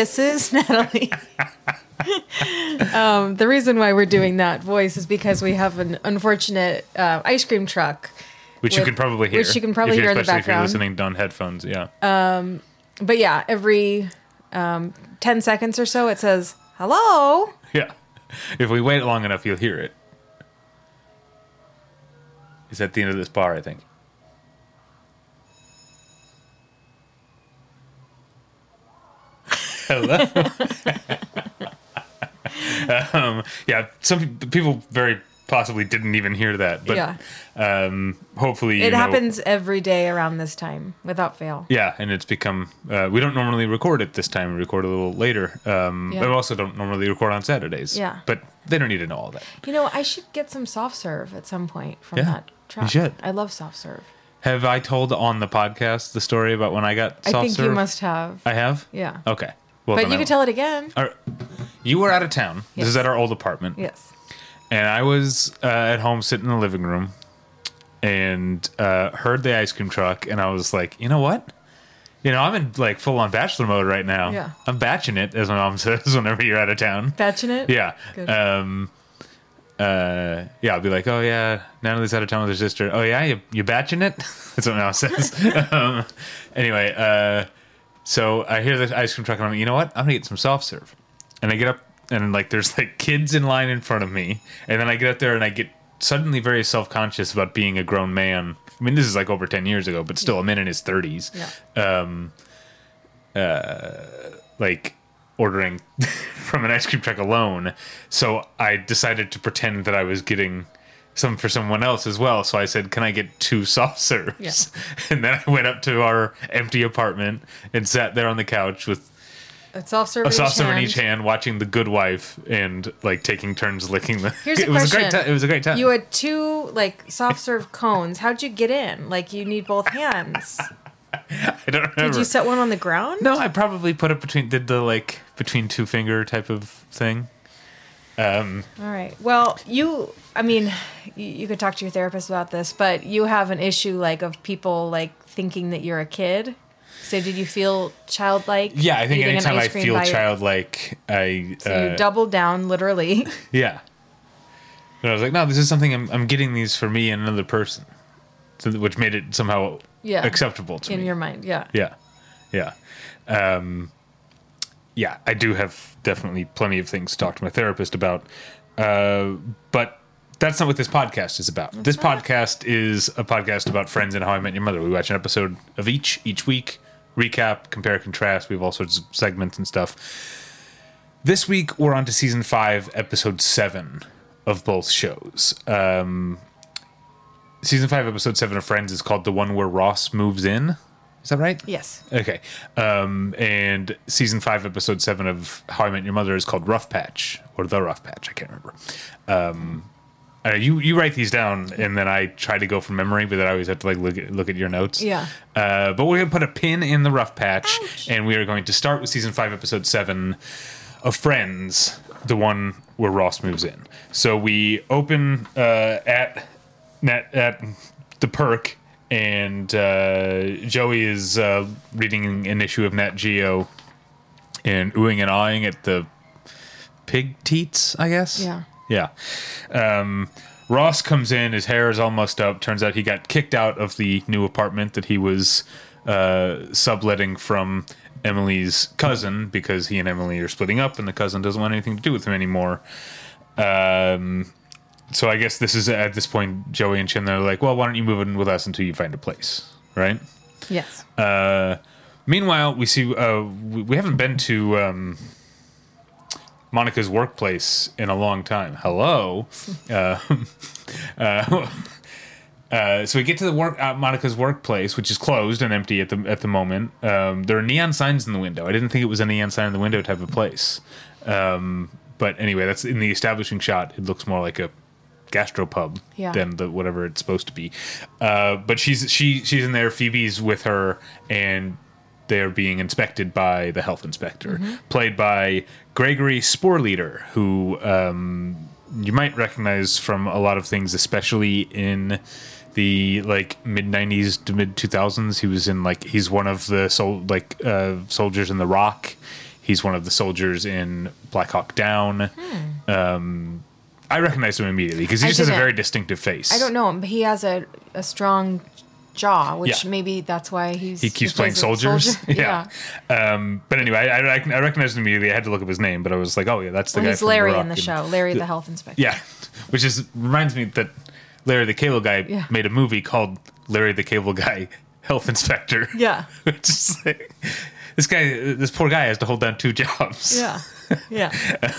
this is Natalie. um, the reason why we're doing that voice is because we have an unfortunate uh, ice cream truck. Which you can probably hear. which you can probably hear in the especially If you're listening on headphones, yeah. But yeah, every um, 10 seconds or so it says, hello. yeah. If we wait long enough, you'll hear it. It's at the end of this bar, I think. Hello. um, yeah, some people very possibly didn't even hear that, but Yeah. um, hopefully you It know- happens every day around this time without fail. Yeah, and it's become. Uh, we don't normally record it this time. We record a little later. Um, Yeah. But we also don't normally record on Saturdays. Yeah. But they don't need to know all that. You know, I should get some soft serve at some point from Yeah, that you truck. should. I love soft serve. Have I told on the podcast the story about when I got soft I think you serve? must have. I have. Yeah. Okay. Well, but you I could tell it again. Right. You were out of town. This is at our old apartment. Yes. And I was uh, at home sitting in the living room and uh, heard the ice cream truck. And I was like, you know what? You know, I'm in like full on bachelor mode right now. Yeah. I'm batching it, as my mom says, whenever you're out of town. Batching it? Yeah. Good. Um, uh, yeah, I'll be like, oh yeah, Natalie's out of town with her sister. Oh yeah, you you batching it? That's what my Mom says. um, anyway, uh, so I hear the ice cream truck and I'm like, you know what? I'm gonna get some soft serve. And I get up and like there's like kids in line in front of me, and then I get up there and I get suddenly very self conscious about being a grown man. I mean, this is like over ten years ago, but still, a man in his thirties Yeah. Um, uh, like ordering from an ice cream truck alone. So I decided to pretend that I was getting some for someone else as well. So I said, "Can I get two soft serves?" Yeah. And then I went up to our empty apartment and sat there on the couch with A soft serve a in soft each serve in hand. each hand, watching The Good Wife and like taking turns licking the. Here's a it was a great question. time. It was a great time. You had two like soft serve cones. How'd you get in? Like you need both hands. I don't remember. Did you set one on the ground? no, I probably put it between did the like between two finger type of thing. Um, All right. Well, you. I mean, you, you could talk to your therapist about this, but you have an issue like of people like thinking that you're a kid. So did you feel childlike? yeah, I think eating an anytime I feel by- childlike, I So uh, you doubled down literally. Yeah. And I was like, no, this is something I'm, I'm getting these for me and another person, so, which made it somehow Yeah. acceptable to me. in me. your mind. Yeah. yeah, yeah, um, yeah. I do have definitely plenty of things to talk to my therapist about, uh, but that's not what this podcast is about. this podcast is a podcast about friends and how I met your mother. We watch an episode of each each week, recap, compare, contrast. We have all sorts of segments and stuff. This week we're on to season five, episode seven of both shows. Um, season five, episode seven of Friends is called "The One Where Ross Moves In." Is that right? Yes. Okay. Um, and season five, episode seven of How I Met Your Mother is called Rough Patch or The Rough Patch. I can't remember. Um, uh, you you write these down, and then I try to go from memory, but then I always have to like look at look at your notes. Yeah. Uh, but we're gonna put a pin in the rough patch, and we are going to start with season five, episode seven of Friends, the one where Ross moves in. So we open uh, at net at the perk, and uh, Joey is uh, reading an issue of Nat Geo and oohing and awing at the pig teats, I guess. Yeah. Yeah. Um, Ross comes in, his hair is almost up. Turns out he got kicked out of the new apartment that he was uh, subletting from Emily's cousin because he and Emily are splitting up and the cousin doesn't want anything to do with him anymore. Um, so I guess this is at this point, Joey and Chandler are like, well, why don't you move in with us until you find a place, right? Yes. Uh, meanwhile, we see uh, we, we haven't been to um, Monica's workplace in a long time. Hello. Uh, uh, uh, so we get to the work uh, Monica's workplace, which is closed and empty at the at the moment. Um, there are neon signs in the window. I didn't think it was a neon sign in the window type of place. Um, but anyway, that's in the establishing shot. It looks more like a gastropub Yeah. than the whatever it's supposed to be. Uh, but she's she she's in there. Phoebe's with her, and they're being inspected by the health inspector, played by Gregory Sporleder, who um, you might recognize from a lot of things, especially in the like mid '90s to mid 2000s. He was in like he's one of the sol- like uh, soldiers in The Rock. He's one of the soldiers in Black Hawk Down. Um, I recognized him immediately because he. I just has a didn't. very distinctive face. I don't know him, but he has a, a strong jaw, which Yeah. maybe that's why he's He keeps playing a soldiers. soldier. yeah. Um, but anyway, I, I, I recognized him immediately. I had to look up his name, but I was like, oh yeah, that's the Well, guy. he's from Larry Rock in the and- show. Larry, the health inspector. Yeah, which is reminds me that Larry the Cable Guy Yeah. made a movie called Larry the Cable Guy Health Inspector. Yeah. which is like, this guy, this poor guy has to hold down two jobs. Yeah. Yeah.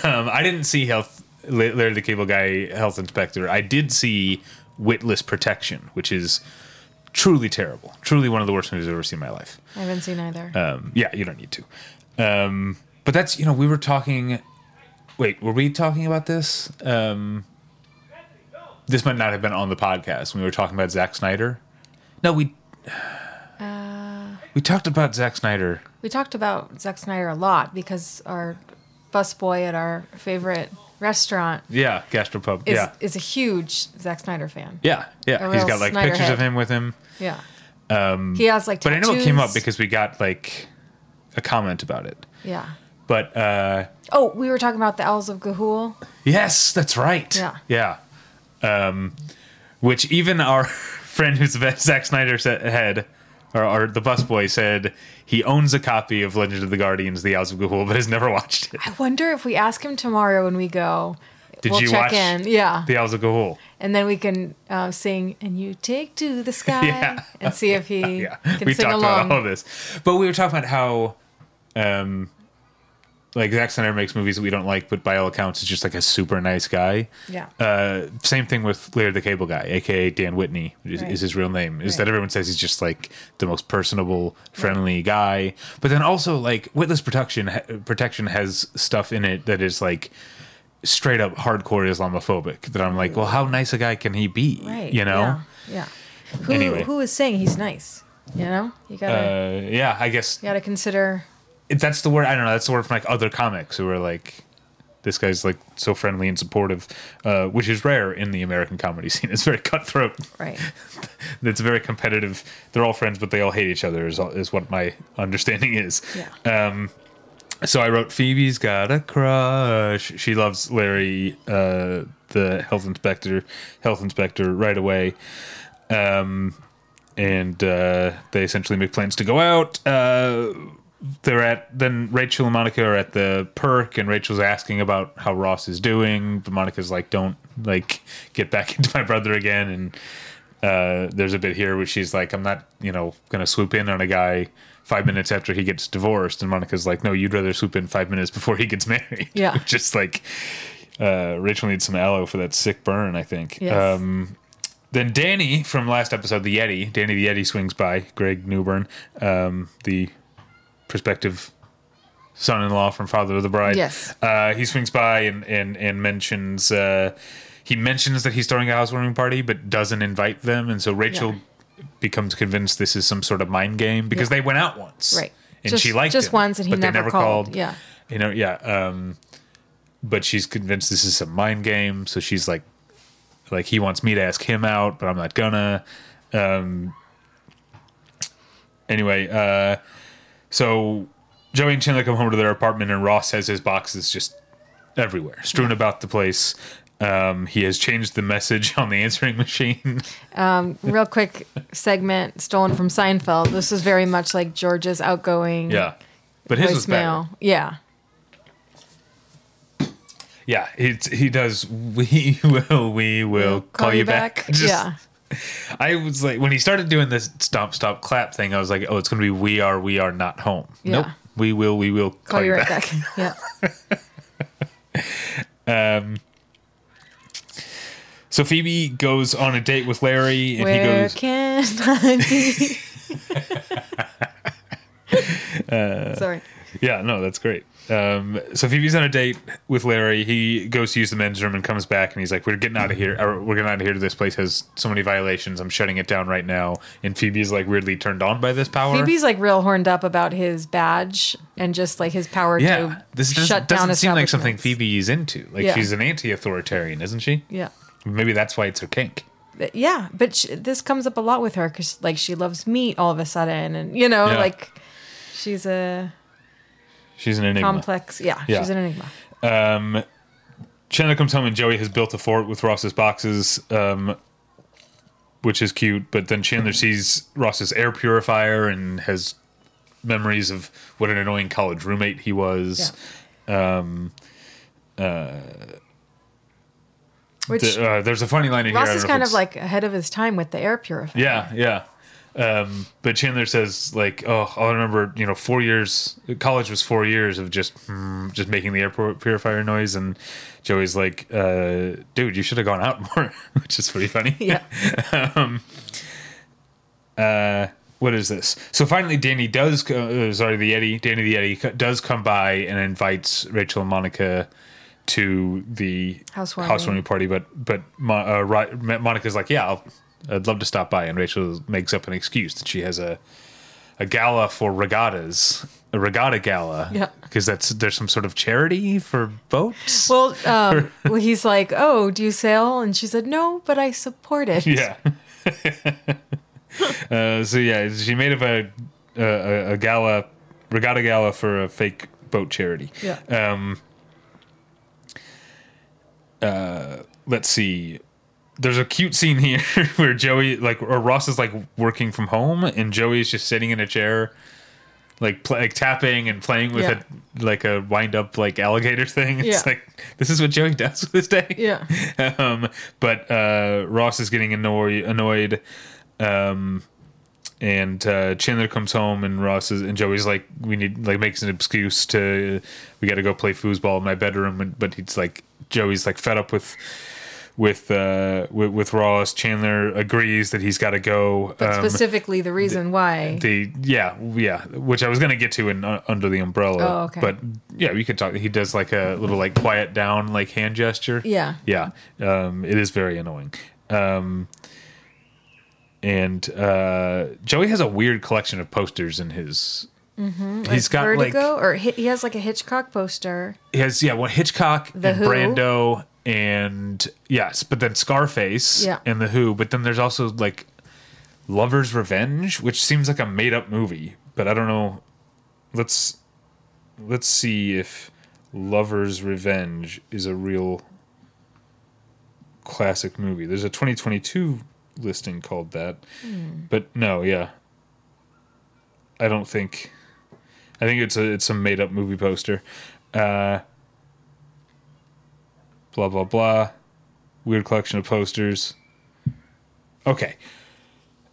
Um, I didn't see Health Larry the Cable Guy Health Inspector. I did see Witless Protection, which is truly terrible. Truly one of the worst movies I've ever seen in my life. I haven't seen either. Um, yeah, you don't need to. Um, but that's you know we were talking. Wait, were we talking about this? Um, this might not have been on the podcast when we were talking about Zack Snyder. No, we we talked about Zack Snyder. we talked about Zack Snyder a lot because our busboy at our favorite restaurant Yeah, Gastropub. is yeah, is a huge Zack Snyder fan. yeah, yeah. a He's real got like Snyder pictures head. of him with him. Yeah. Um, he has like. But I know it came up because we got like a comment about it. Yeah. But uh, Oh, we were talking about the Owls of Ga'Hoole. Yes, that's right. Yeah. Yeah. Um, which even our friend who's the Zack Snyder said, head, or, or the busboy said he owns a copy of Legend of the Guardians, The Owls of Ga'Hoole, but has never watched it. I wonder if we ask him tomorrow when we go. Did we'll you check watch in. Yeah. The Owls of Ga'Hoole? and then we can uh, sing and you take to the sky Yeah. and see if he Yeah. can We sing talked along. about all this. But we were talking about how, um, like, Zack Snyder makes movies that we don't like, but by all accounts, is just like a super nice guy. Yeah. Uh, same thing with Larry the Cable Guy, aka Dan Whitney, is, Right. is his real name. Is Right. that everyone says he's just like the most personable, friendly guy. But then also like Witless Protection, Protection has stuff in it that is like straight up hardcore Islamophobic. That I'm like, well, how nice a guy can he be? right. You know? Yeah. yeah. Who Anyway. who is saying he's nice? You know? You gotta Uh, yeah, I guess you gotta consider that's the word. I don't know. That's the word from like other comics who are like, this guy's like so friendly and supportive, uh, which is rare in the American comedy scene. It's very cutthroat. right. It's very competitive. They're all friends, but they all hate each other. Is is what my understanding is. Yeah. Um, so I wrote Phoebe's got a crush. She loves Larry, uh, the health inspector, health inspector, right away. Um, and uh, they essentially make plans to go out. Uh, they're at then Rachel and Monica are at the perk, and Rachel's asking about how Ross is doing, but Monica's like, "Don't like get back into my brother again." And uh, there's a bit here where she's like, "I'm not, you know, gonna swoop in on a guy." Five minutes after he gets divorced, and Monica's like, "No, you'd rather swoop in five minutes before he gets married." Yeah. just like uh, Rachel needs some aloe for that sick burn. I think. Yes. Um, then Danny from last episode, the Yeti, Danny the Yeti swings by. Greg Newbern, um, the prospective son-in-law from Father of the Bride. Yes. Uh, he swings by and and and mentions. Uh, he mentions that he's throwing a housewarming party, but doesn't invite them, and so Rachel Yeah. becomes convinced this is some sort of mind game because Yeah. they went out once, Right. And Just- she liked just him, once and he but they never called. Yeah. you know, yeah. Um, but she's convinced this is some mind game, so she's like, like he wants me to ask him out, but I'm not gonna. Um, anyway, uh, so Joey and Chandler come home to their apartment, and Ross has his boxes just everywhere, strewn about the place. Um, he has changed the message on the answering machine. Real quick segment stolen from Seinfeld. This is very much like George's outgoing yeah, but his was better. voicemail. Yeah. Yeah, it's, he does. We will, we will call, you back. Just- yeah. I was like, when he started doing this stomp, stop, clap thing, I was like, oh, it's going to be we are, we are not home. Yeah. Nope. We will, we will call, Call you right back. Yeah. um, So Phoebe goes on a date with Larry, and he Where goes, can I be? Uh, Sorry. yeah, no, that's great. Um, so Phoebe's on a date with Larry. He goes to use the men's room and comes back, and he's like, "We're getting out of here. Or, We're getting out of here. This place has so many violations. I'm shutting it down right now." And Phoebe's like weirdly turned on by this power. Phoebe's like real horned up about his badge and just like his power yeah, to this does, shut down doesn't seem like something establishments. Phoebe is into. Like Yeah. she's an anti-authoritarian, isn't she? Yeah. Maybe that's why it's her kink. Yeah, but sh- this comes up a lot with her because like she loves meat all of a sudden, and you know, Yeah. like she's a She's an enigma. complex. Yeah, Yeah. she's an enigma. Um, Chandler comes home and Joey has built a fort with Ross's boxes, um, which is cute. But then Chandler sees Ross's air purifier and has memories of what an annoying college roommate he was. Which The- uh, there's a funny line in here. Ross is kind of like ahead of his time with the air purifier. Yeah, yeah. Um, but Chandler says like, "Oh, I remember, you know, four years. College was four years of just, mm, just making the air purifier noise." And Joey's like, uh, "Dude, you should have gone out more," which is pretty funny. Yeah. um, Uh, what is this? So finally, Danny does. Uh, sorry, the Yeti. Danny the Yeti does come by and invites Rachel and Monica to the Housewarming. housewarming party. But but Mo- uh, Monica's like, "Yeah, I'll, I'd love to stop by," and Rachel makes up an excuse that she has a a gala for regattas, a regatta gala. Yeah. because that's there's some sort of charity for boats. Well, um, well, he's like, "Oh, do you sail?" And she said, "No, but I support it." Yeah. uh, so yeah, she made up a, a a gala, regatta gala for a fake boat charity. Yeah. Um. Uh, let's see. There's a cute scene here where Joey, like, or Ross is like working from home, and Joey's just sitting in a chair, like, like tapping and playing with Yeah. a like a wind up like alligator thing. It's Yeah. like this is what Joey does with his day Yeah. um, but uh, Ross is getting annoyed, annoyed, um, and uh, Chandler comes home, and Ross is, and Joey's like, we need like makes an excuse to, we got to go play foosball in my bedroom, and, but he's like, Joey's like fed up with. With uh with, with Ross, Chandler agrees that he's got to go. But Um, specifically, the reason why. the yeah yeah which i was gonna get to in uh, under the umbrella Oh, okay. but yeah we could talk he does like a little like quiet down like hand gesture Yeah. yeah um it is very annoying um and uh joey has a weird collection of posters in his Mm-hmm. he's got Vertigo, like or hi- he has like a Hitchcock poster. he has yeah well hitchcock The and Who. brando and yes but then scarface Yeah. and the who but then there's also like lover's revenge which seems like a made-up movie but i don't know let's let's see if lover's revenge is a real classic movie there's a 2022 listing called that hmm. but no yeah i don't think i think it's a it's a made-up movie poster. Uh blah blah blah. Weird collection of posters. Okay.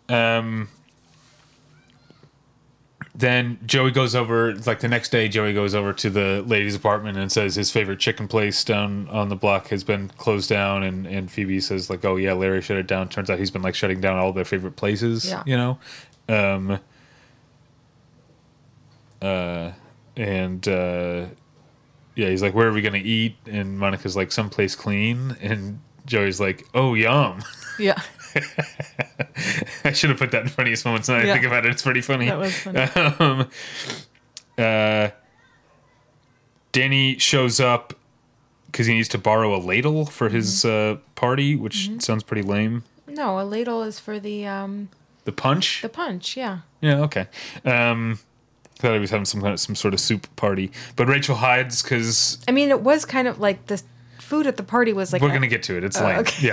Um then joey goes over like the next day joey goes over to the lady's apartment and says his favorite chicken place down on the block has been closed down. And and phoebe says like oh yeah larry shut it down. Turns out he's been like shutting down all their favorite places Yeah. you know? Um uh and uh yeah, he's like, "Where are we gonna eat?" And Monica's like, "Someplace clean." And Joey's like, "Oh, yum." Yeah. I should have put that in funniest moments. Now that I Yeah. think about it, it's pretty funny. That was funny. um, uh, Danny shows up because he needs to borrow a ladle for his Mm-hmm. uh, party, which sounds pretty lame. No, a ladle is for the um The punch. the punch. Yeah. Yeah, okay. Um, thought he was having some kind of some sort of soup party, but Rachel hides because I mean, it was kind of like the food at the party was like We're a- gonna get to it. It's Oh, lame. okay.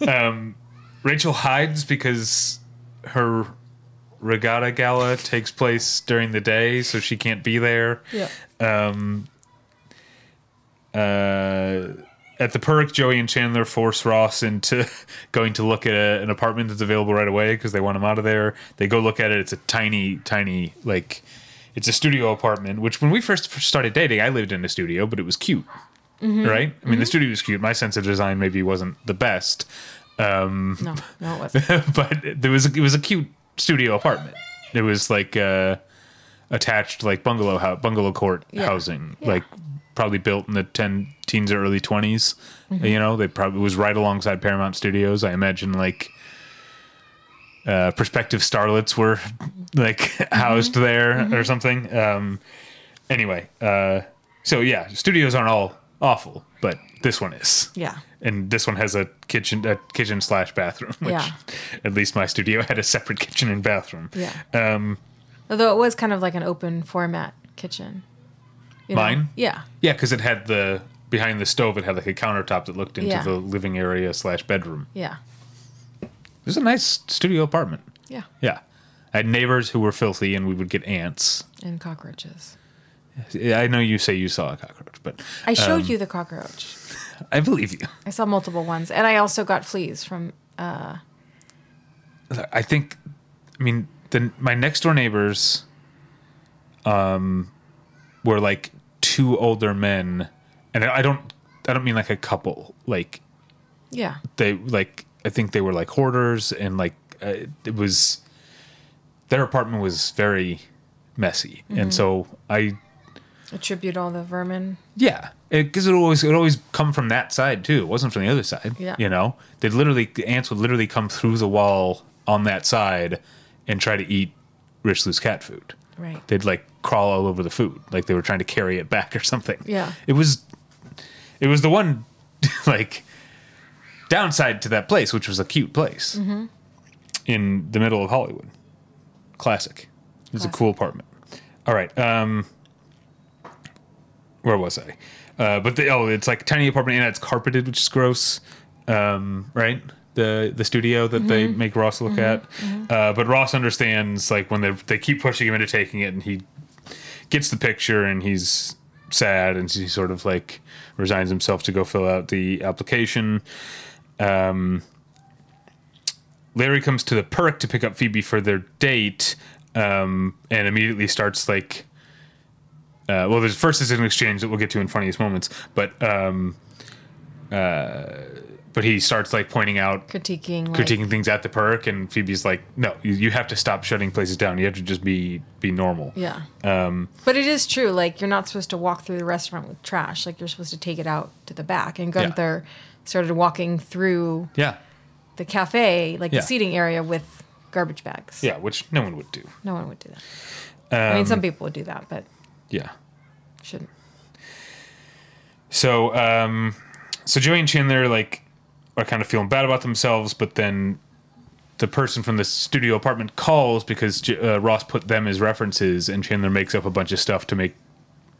Yeah. Um, Rachel hides because her regatta gala takes place during the day, so she can't be there. yeah. Um, uh, at the perk, Joey and Chandler force Ross into going to look at a, an apartment that's available right away because they want him out of there. They go look at it. It's a tiny, tiny like. It's a studio apartment, which when we first started dating, I lived in a studio, but it was cute, right? I mean, the studio was cute. My sense of design maybe wasn't the best, um, No, no, it wasn't. but there was it was a cute studio apartment. It was like uh, attached like bungalow house, bungalow court Yeah. housing, Yeah. like probably built in the ten teens or early 20s Mm-hmm. You know, they probably it was right alongside Paramount Studios. I imagine like uh, prospective starlets were like housed Mm-hmm. there or something. Um, anyway, uh, so yeah, studios aren't all awful, but this one is. Yeah. and this one has a kitchen, a kitchen slash bathroom. Which Yeah. At least my studio had a separate kitchen and bathroom. Yeah. Um, Although it was kind of like an open format kitchen. You know? Mine? Yeah. yeah, because it had the behind the stove. It had like a countertop that looked into Yeah. the living area slash bedroom. Yeah. It was a nice studio apartment. Yeah. Yeah. I had neighbors who were filthy, and we would get ants. And cockroaches. I know you say you saw a cockroach, but I showed Um, you the cockroach. I believe you. I saw multiple ones, and I also got fleas from. I think, I mean, the my next door neighbors, um, were like two older men, and I don't, I don't mean like a couple. Like Yeah. they, like I think they were like hoarders, and like uh, it was, their apartment was very messy, and so I Attribute all the vermin. Yeah, because it, always it always come from that side too. It wasn't from the other side. Yeah. you know, they'd literally the ants would literally come through the wall on that side and try to eat Rich Lou's cat food. Right. They'd like crawl all over the food, like they were trying to carry it back or something. Yeah. it was, it was the one, like, downside to that place, which was a cute place Mm-hmm. in the middle of Hollywood. Classic. It was a cool apartment. All right. Um, where was I? Uh, but the, oh, it's like a tiny apartment and it's carpeted, which is gross. Um, right? The the studio that they Mm-hmm. make Ross look at. Uh, but Ross understands like when they they keep pushing him into taking it, and he gets the picture and he's sad and he sort of like resigns himself to go fill out the application. Um, Larry comes to the perk to pick up Phoebe for their date, um, and immediately starts like. Uh, well, there's first is an exchange that we'll get to in funniest moments, but um, uh, but he starts like pointing out Critiquing. Like, critiquing things at the perk, and Phoebe's like, "No, you, you have to stop shutting places down. You have to just be be normal." Yeah. Um, But it is true. Like, you're not supposed to walk through the restaurant with trash. Like, you're supposed to take it out to the back. And Gunther started walking through yeah, the cafe, like Yeah. the seating area, with garbage bags. yeah, which no one would do. No one would do that. I mean, Um, some people would do that, but Yeah. shouldn't. So, um, so Joey and Chandler like are kind of feeling bad about themselves, but then the person from the studio apartment calls because J- uh, Ross put them as references, and Chandler makes up a bunch of stuff to make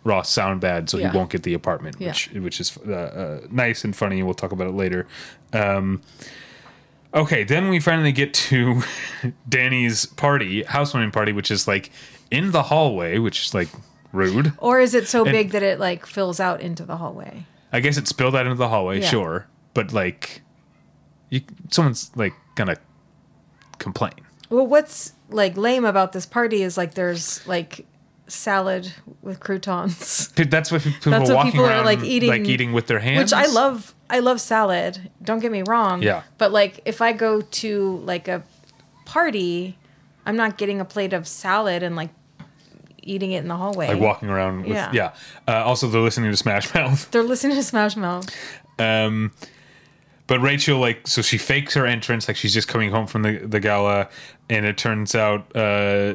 Ross sound bad, so Yeah. he won't get the apartment, Yeah. which which is uh, uh, nice and funny. We'll talk about it later. Um, okay, then we finally get to Danny's party, housewarming party, which is like in the hallway, which is like rude. Or is it so And- big that it like fills out into the hallway? I guess it spilled out into the hallway, Yeah. sure, but like, you someone's like gonna complain. Well, what's like lame about this party is like there's like salad with croutons, That's what people That's are what people are, like, eating- like eating with their hands, which I love. I love salad. Don't get me wrong. Yeah. But like, if I go to like a party, I'm not getting a plate of salad and like eating it in the hallway. Like walking around with yeah. Yeah. Uh, also, they're listening to Smash Mouth. They're listening to Smash Mouth. Um, but Rachel, like, so she fakes her entrance, like she's just coming home from the, the gala, and it turns out uh,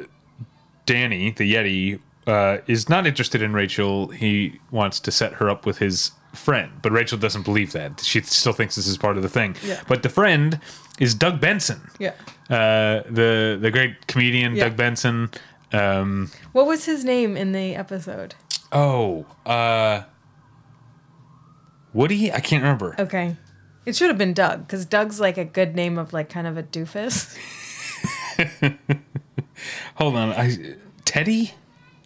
Danny, the Yeti, uh, is not interested in Rachel. He wants to set her up with his friend, but Rachel doesn't believe that. She still thinks this is part of the thing. Yeah. But the friend is Doug Benson, Yeah. uh, the the great comedian Yeah. Doug Benson. Um, What was his name in the episode? oh, uh, Woody? I can't remember. Okay. It should have been Doug because Doug's like a good name of like kind of a doofus. Hold on, I Teddy.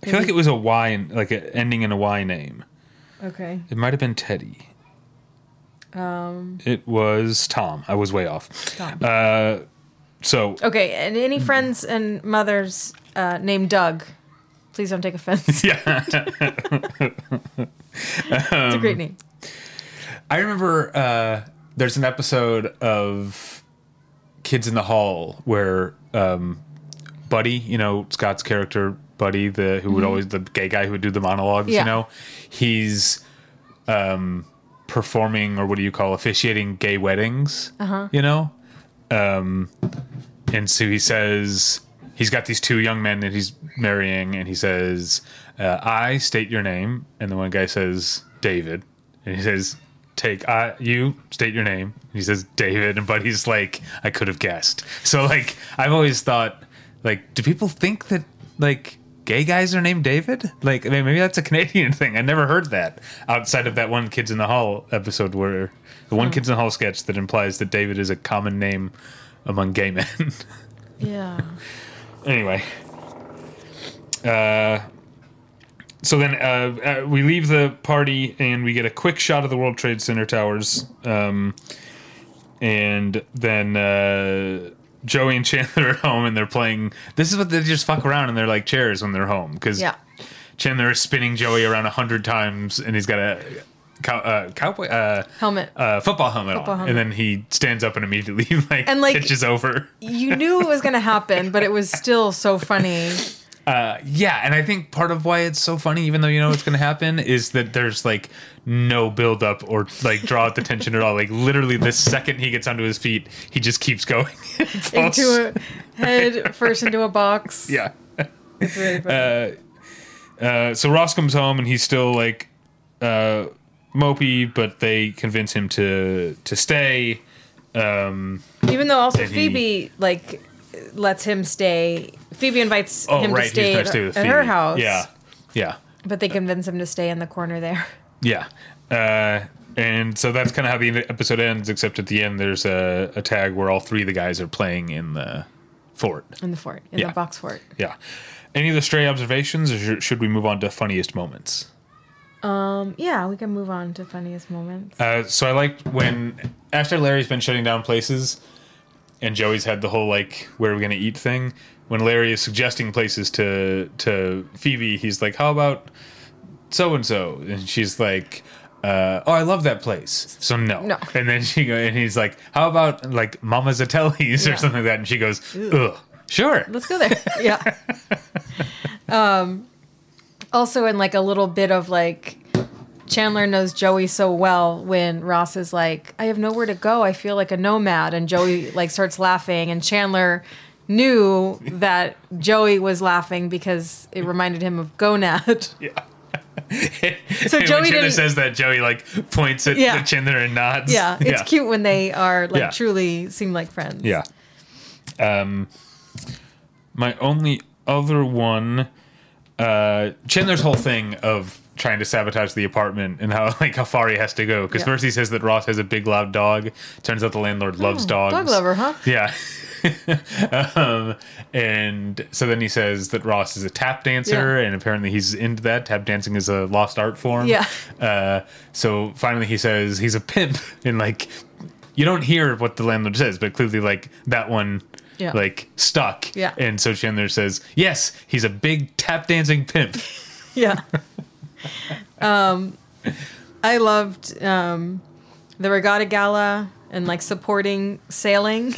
I feel like it was a Y, like a, ending in a Y name. Okay. It might have been Teddy. Um, it was Tom. I was way off. Tom. Uh, so Okay, and any friends and mothers uh, named Doug, please don't take offense. yeah, it's a great name. I remember uh, there's an episode of Kids in the Hall where um, Buddy, you know Scott's character Buddy, the who would always the gay guy who would do the monologues, Mm-hmm. Yeah. you know, he's um, performing or what do you call officiating gay weddings, uh-huh. you know, um, and so he says he's got these two young men that he's marrying, and he says, uh, "I state your name," and the one guy says David, and he says take uh, you state your name. He says David, and Buddy's like, I could have guessed. So like, I've always thought, like, do people think that like gay guys are named David? Like, I mean, maybe that's a Canadian thing. I never heard that outside of that one Kids in the Hall episode where the one Kids in the Hall sketch that implies that David is a common name among gay men. Yeah. anyway uh so then uh, uh, we leave the party and we get a quick shot of the World Trade Center towers. Um, and then uh, Joey and Chandler are home and they're playing. This is what they just fuck around in their like chairs when they're home because Yeah. Chandler is spinning Joey around a hundred times and he's got a cow, uh, cowboy uh, Helmet. uh, football helmet Football on, helmet. and then he stands up and immediately like, And, like- pitches over. you knew it was going to happen, but it was still so funny. Uh, yeah, and I think part of why it's so funny, even though you know what's going to happen, is that there's like no build up or like draw out the tension at all. Like literally, the second he gets onto his feet, he just keeps going Into a head first into a box. yeah. It's really funny. Uh, so Ross comes home and he's still like uh, mopey, but they convince him to to stay. Um, Even though also and he- Phoebe like lets him stay. Phoebe invites oh him right, to stay at, stay at her house. Yeah, yeah. But they convince him to stay in the corner there. Yeah. Uh, and so that's kind of how the episode ends, except at the end, there's a, a tag where all three of the guys are playing in the fort. In the fort. In Yeah. the box fort. Yeah. Any of the stray observations, or should- should we move on to funniest moments? Um, yeah, we can move on to funniest moments. Uh, so I liked when, after Larry's been shutting down places, and Joey's had the whole like where are we gonna eat thing. When Larry is suggesting places to to Phoebe, he's like, "How about so and so?" And she's like, uh, "Oh, I love that place." So no, No. And then she go, and he's like, "How about like Mama Zatelli's or Yeah. something like that?" And she goes, "Ugh, sure." Let's go there. yeah. Um, also, in like a little bit of like, Chandler knows Joey so well when Ross is like, I have nowhere to go. I feel like a nomad. And Joey like starts laughing. And Chandler knew that Joey was laughing because it reminded him of Gonad. Yeah. So And Joey when Chandler says that, Joey like points at Yeah. Chandler and nods. Yeah, it's cute when they are like Yeah. truly seem like friends. Yeah. Um, my only other one, uh, Chandler's whole thing of trying to sabotage the apartment and how like how far he has to go. Because Yeah. first he says that Ross has a big loud dog. Turns out the landlord loves dogs. Dog lover, huh? Yeah. um, and so then he says that Ross is a tap dancer, Yeah. and apparently he's into that. Tap dancing is a lost art form. Yeah. Uh, so finally he says he's a pimp, and like you don't hear what the landlord says, but clearly like that one. Yeah. Like stuck. Yeah. And so Chandler says, Yes, he's a big tap dancing pimp. Yeah. um, I loved um, the regatta gala and like supporting sailing.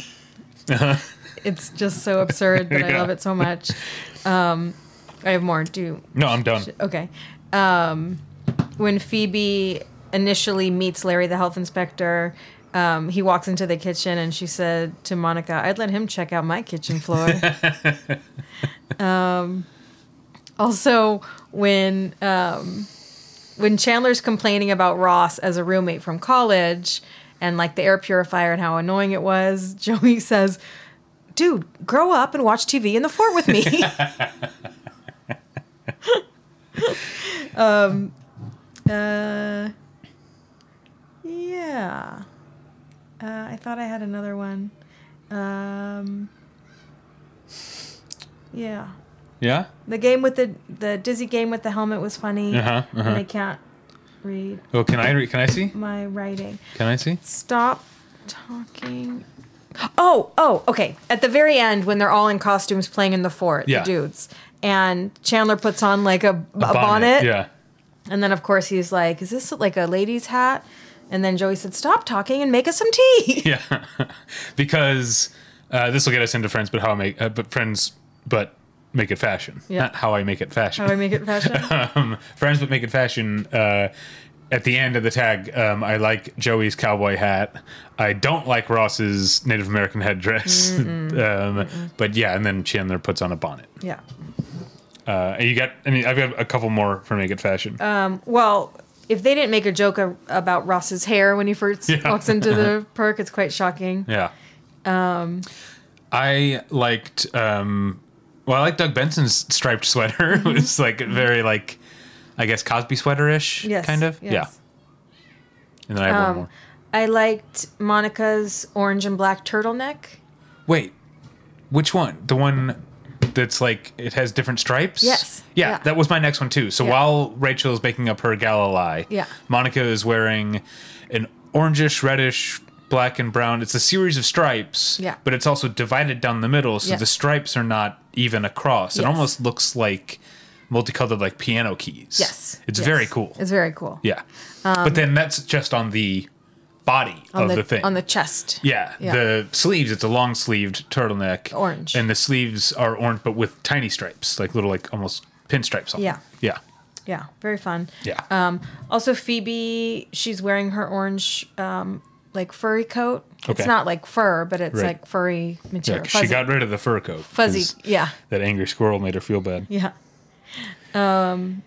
It's just so absurd, but I love it so much. Um, I have more. Do No, I'm done. okay. Um, when Phoebe initially meets Larry, the health inspector, um, he walks into the kitchen and she said to Monica, "I'd let him check out my kitchen floor." um, also, when um, when Chandler's complaining about Ross as a roommate from college and like the air purifier and how annoying it was, Joey says, "Dude, grow up and watch TV in the fort with me." um, uh, yeah. Uh, I thought I had another one. Um, yeah. Yeah? The game with the the dizzy game with the helmet was funny. Uh-huh, uh-huh. And I can't read Oh, can I re- can I see? my writing. Can I see? Stop talking. Oh, oh, okay. At the very end, when they're all in costumes playing in the fort, Yeah. the dudes, and Chandler puts on like a, a bonnet, Yeah. and then of course he's like, "Is this like a lady's hat?" And then Joey said, "Stop talking and make us some tea." Yeah. because uh, this will get us into friends, but how I make uh, but friends but make it fashion. Yeah. Not how I make it fashion. How I make it fashion? um, friends but make it fashion. Uh, at the end of the tag, um, I like Joey's cowboy hat. I don't like Ross's Native American headdress. um, but yeah, and then Chandler puts on a bonnet. yeah. Uh, and you got, I mean, I've got a couple more for make it fashion. Um, well, if they didn't make a joke a, about Ross's hair when he first Yeah. walks into the park, it's quite shocking. Yeah. Um, I liked. Um, well, I like Doug Benson's striped sweater. it was like very like, I guess Cosby sweater ish, Yes, kind of. yes. Yeah. And then I have one Um, more. I liked Monica's orange and black turtleneck. Wait, which one? The one that's like it has different stripes. Yes. Yeah, Yeah. that was my next one too. So Yeah. while Rachel is making up her gala lie, Yeah. Monica is wearing an orangish, reddish, black and brown. It's a series of stripes. Yeah. But it's also divided down the middle, so Yeah. the stripes are not even across. It almost looks like multicolored like piano keys. Yes. It's yes. very cool. It's very cool. yeah. but then that's just on the body On of the, the thing. on the chest. Yeah, Yeah. the sleeves. It's a long sleeved turtleneck, Orange. and the sleeves are orange, but with tiny stripes, like little, like almost pinstripes on. Yeah. them. yeah, Yeah, very fun. yeah. Um, also, Phoebe, she's wearing her orange, um, like furry coat. Okay. It's not like fur, but it's Right. like furry yeah, material. 'cause she got rid of the fur coat. Fuzzy, Yeah, That angry squirrel made her feel bad. yeah. Um,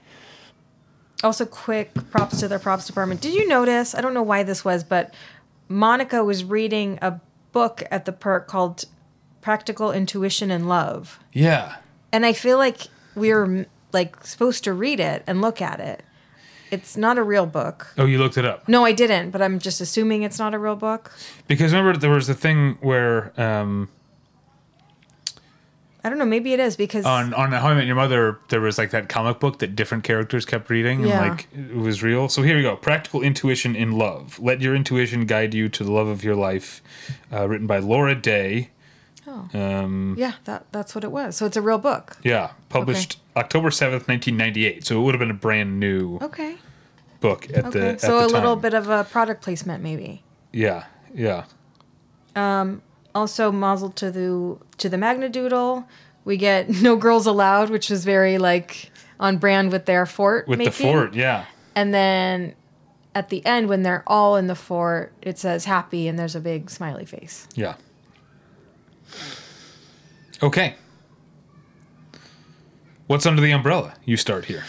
also, quick props to their props department. Did you notice? I don't know why this was, but Monica was reading a book at the perk called "Practical Intuition and Love," Yeah, and I feel like we were like supposed to read it and look at it. It's not a real book. Oh, you looked it up No, I didn't, but I'm just assuming it's not a real book. because remember there was the thing where um, I don't know. Maybe it is because on on How I Met Your Mother there was like that comic book that different characters kept reading and Yeah. like it was real. So here we go: Practical Intuition in Love. Let your intuition guide you to the love of your life. Uh, written by Laura Day. Oh. Um, yeah, that that's what it was. So it's a real book. Yeah, published October seventh, nineteen ninety eight. So it would have been a brand new Okay. book at the Okay. at so the a little time. bit of a product placement, maybe. Yeah, yeah, um, Also, mazel to the to the Magnadoodle. We get no girls allowed, which is very like on brand with their fort with the fort. Yeah, And then at the end, when they're all in the fort, it says happy, and there's a big smiley face. yeah. Okay. What's under the umbrella? You start here.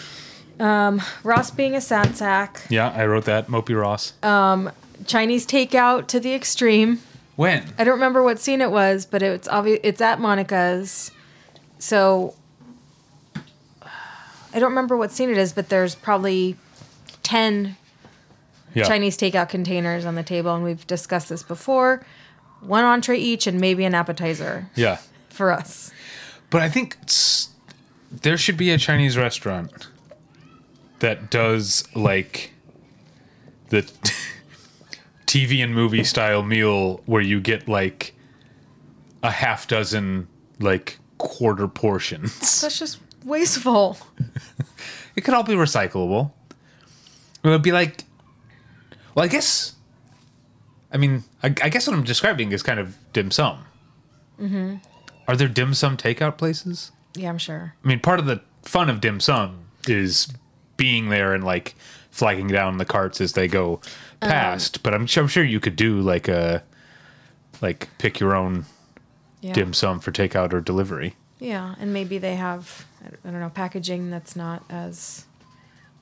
Um, Ross being a sad sack. Yeah, I wrote that. Mopey Ross. Uh, Chinese takeout to the extreme. when? I don't remember what scene it was, but it's obvious it's at Monica's. So I don't remember what scene it is, but there's probably 10 Yeah. Chinese takeout containers on the table and we've discussed this before. One entree each and maybe an appetizer Yeah, for us. but I think it's, there should be a Chinese restaurant that does like the TV and movie style meal where you get like a half dozen like quarter portions. That's just wasteful. It could all be recyclable. It would be like, well, I guess. I mean, I, I guess what I'm describing is kind of dim sum. Mm-hmm. Are there dim sum takeout places? Yeah, I'm sure. I mean, part of the fun of dim sum is being there and like flagging down the carts as they go past. but I'm, I'm sure you could do like a like pick your own Yeah. dim sum for takeout or delivery. Yeah, and maybe they have I don't know packaging that's not as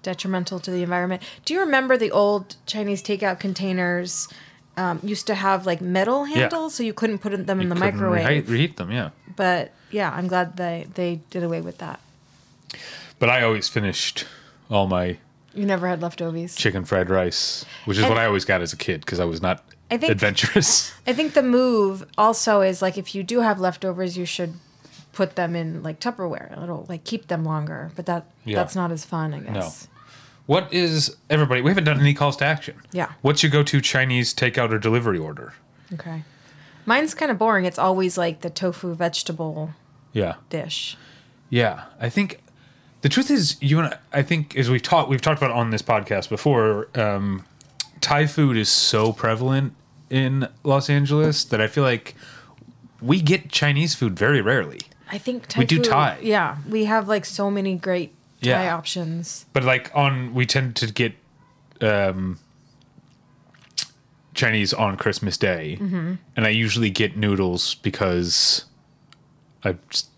detrimental to the environment. Do you remember the old Chinese takeout containers um, used to have like metal handles, so you couldn't put them in You the microwave? Reheat them, yeah. But yeah, I'm glad they they did away with that. But I always finished all my You never had leftovers. chicken fried rice, which is And- what I always got as a kid because I was not I think- adventurous. I think the move also is like if you do have leftovers, you should put them in like Tupperware. It'll like keep them longer, but that Yeah. that's not as fun, I guess. what is everybody? We haven't done any calls to action. Yeah. What's your go-to Chinese takeout or delivery order? Okay. Mine's kind of boring. It's always like the tofu vegetable Yeah, dish. yeah. I think the truth is, you and I, I think as we've talked, we've talked about on this podcast before. Um, Thai food is so prevalent in Los Angeles that I feel like we get Chinese food very rarely. I think Thai We do food- Thai. Yeah, we have like so many great Thai Yeah. options. but like on we tend to get um chinese on christmas day Mm-hmm. and i usually get noodles because i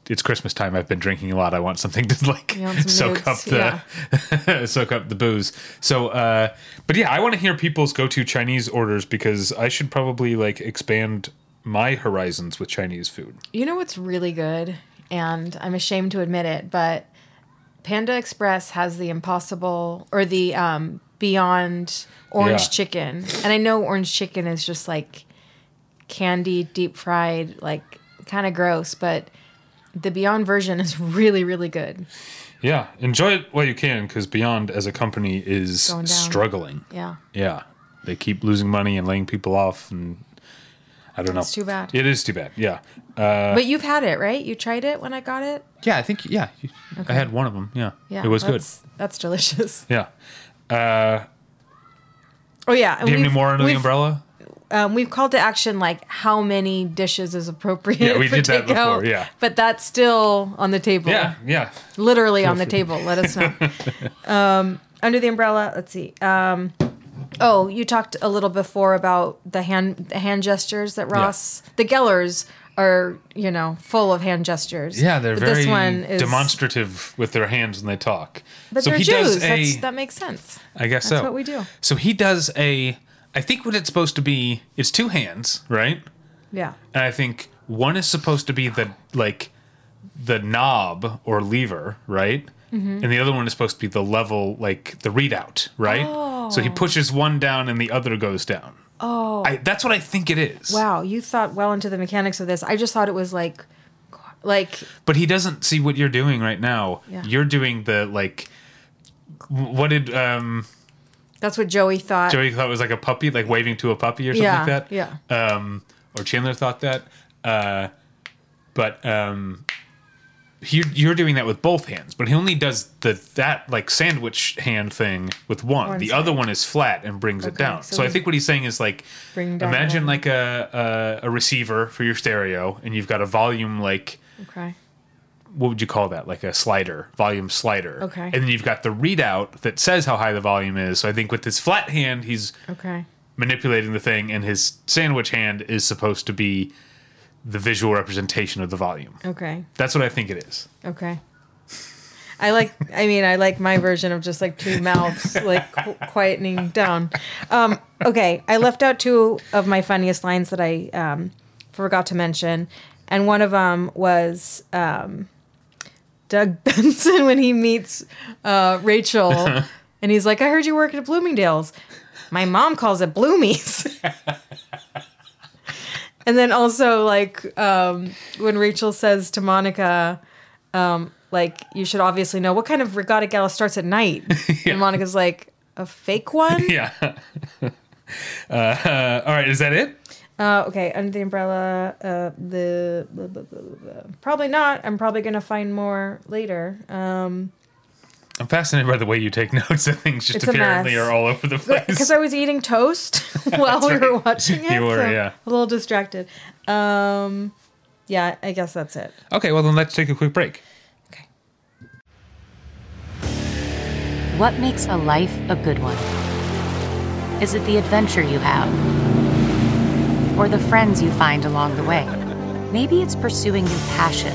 it's Christmas time. I've been drinking a lot. I want something to like You want some soak up moods, the soak up the booze. So, uh, but yeah, I want to hear people's go to Chinese orders because I should probably like expand my horizons with Chinese food. You know what's really good, and I'm ashamed to admit it, but Panda Express has the impossible or the um, Beyond Orange Yeah. Chicken, and I know orange chicken is just like candy, deep fried, like kind of gross, but the Beyond version is really, really good. Yeah, enjoy it while you can because Beyond as a company is struggling. Yeah. Yeah, they keep losing money and laying people off, and I don't know. It's too bad. It is too bad. Yeah. Uh, but you've had it, right? You tried it when I got it? yeah, I think yeah. you- I had one of them. Yeah. Yeah. It was good. that's, That's delicious. Yeah. Uh, Oh, yeah. and do you have any more under the umbrella? um, we've called to action like how many dishes is appropriate Yeah, we did that before, yeah. but that's still on the table. Yeah, yeah. literally on the table. Let us know. um, under the umbrella, let's see. Um, oh, you talked a little before about the hand the hand gestures that Ross, the Gellers are, you know, full of hand gestures. Yeah, they're But very this one is, demonstrative with their hands when they talk. But so they're he Jews. does a. That's, that makes sense. I guess That's so. what we do. So he does a. I think what it's supposed to be. is two hands, right? Yeah. And I think one is supposed to be the like the knob or lever, right? Mm-hmm. And the other one is supposed to be the level, like the readout, right? Oh. So he pushes one down and the other goes down. Oh. I, that's what I think it is. Wow, you thought well into the mechanics of this. I just thought it was like, like But he doesn't see what you're doing right now. Yeah. You're doing the like. What did um, that's what Joey thought. Joey thought it was like a puppy, like waving to a puppy or something yeah, like that? yeah. um, or Chandler thought that. Uh, but um, he, you're doing that with both hands, but he only does the that like sandwich hand thing with one. One the side. other one is flat and brings it down. so So, I think what he's saying is like, imagine one. like a, a a receiver for your stereo, and you've got a volume like Okay. what would you call that? Like a slider, volume slider. Okay. And then you've got the readout that says how high the volume is. So I think with his flat hand, he's Okay. manipulating the thing, and his sandwich hand is supposed to be the visual representation of the volume. Okay. That's what I think it is. Okay. I like. I mean, I like my version of just like two mouths, like qu- quietening down. Um, okay, I left out two of my funniest lines that I um, forgot to mention, and one of them was um, Doug Benson when he meets uh, Rachel, and he's like, "I heard you work at Bloomingdale's." My mom calls it Bloomies. and then also like um, when Rachel says to Monica, um, like you should obviously know what kind of regatta gala starts at night, and Monica's like a fake one. Yeah. uh, all right, is that it? Uh, okay, under the umbrella, uh, the blah, blah, blah. probably not. I'm probably gonna find more later. Um, I'm fascinated by the way you take notes and things. Just It's a apparently mess. are all over the place. because I was eating toast while we were watching it. You were, so yeah. a little distracted. Um, yeah, I guess that's it. okay, well then let's take a quick break. Okay. What makes a life a good one? Is it the adventure you have? Or the friends you find along the way? Maybe it's pursuing your passion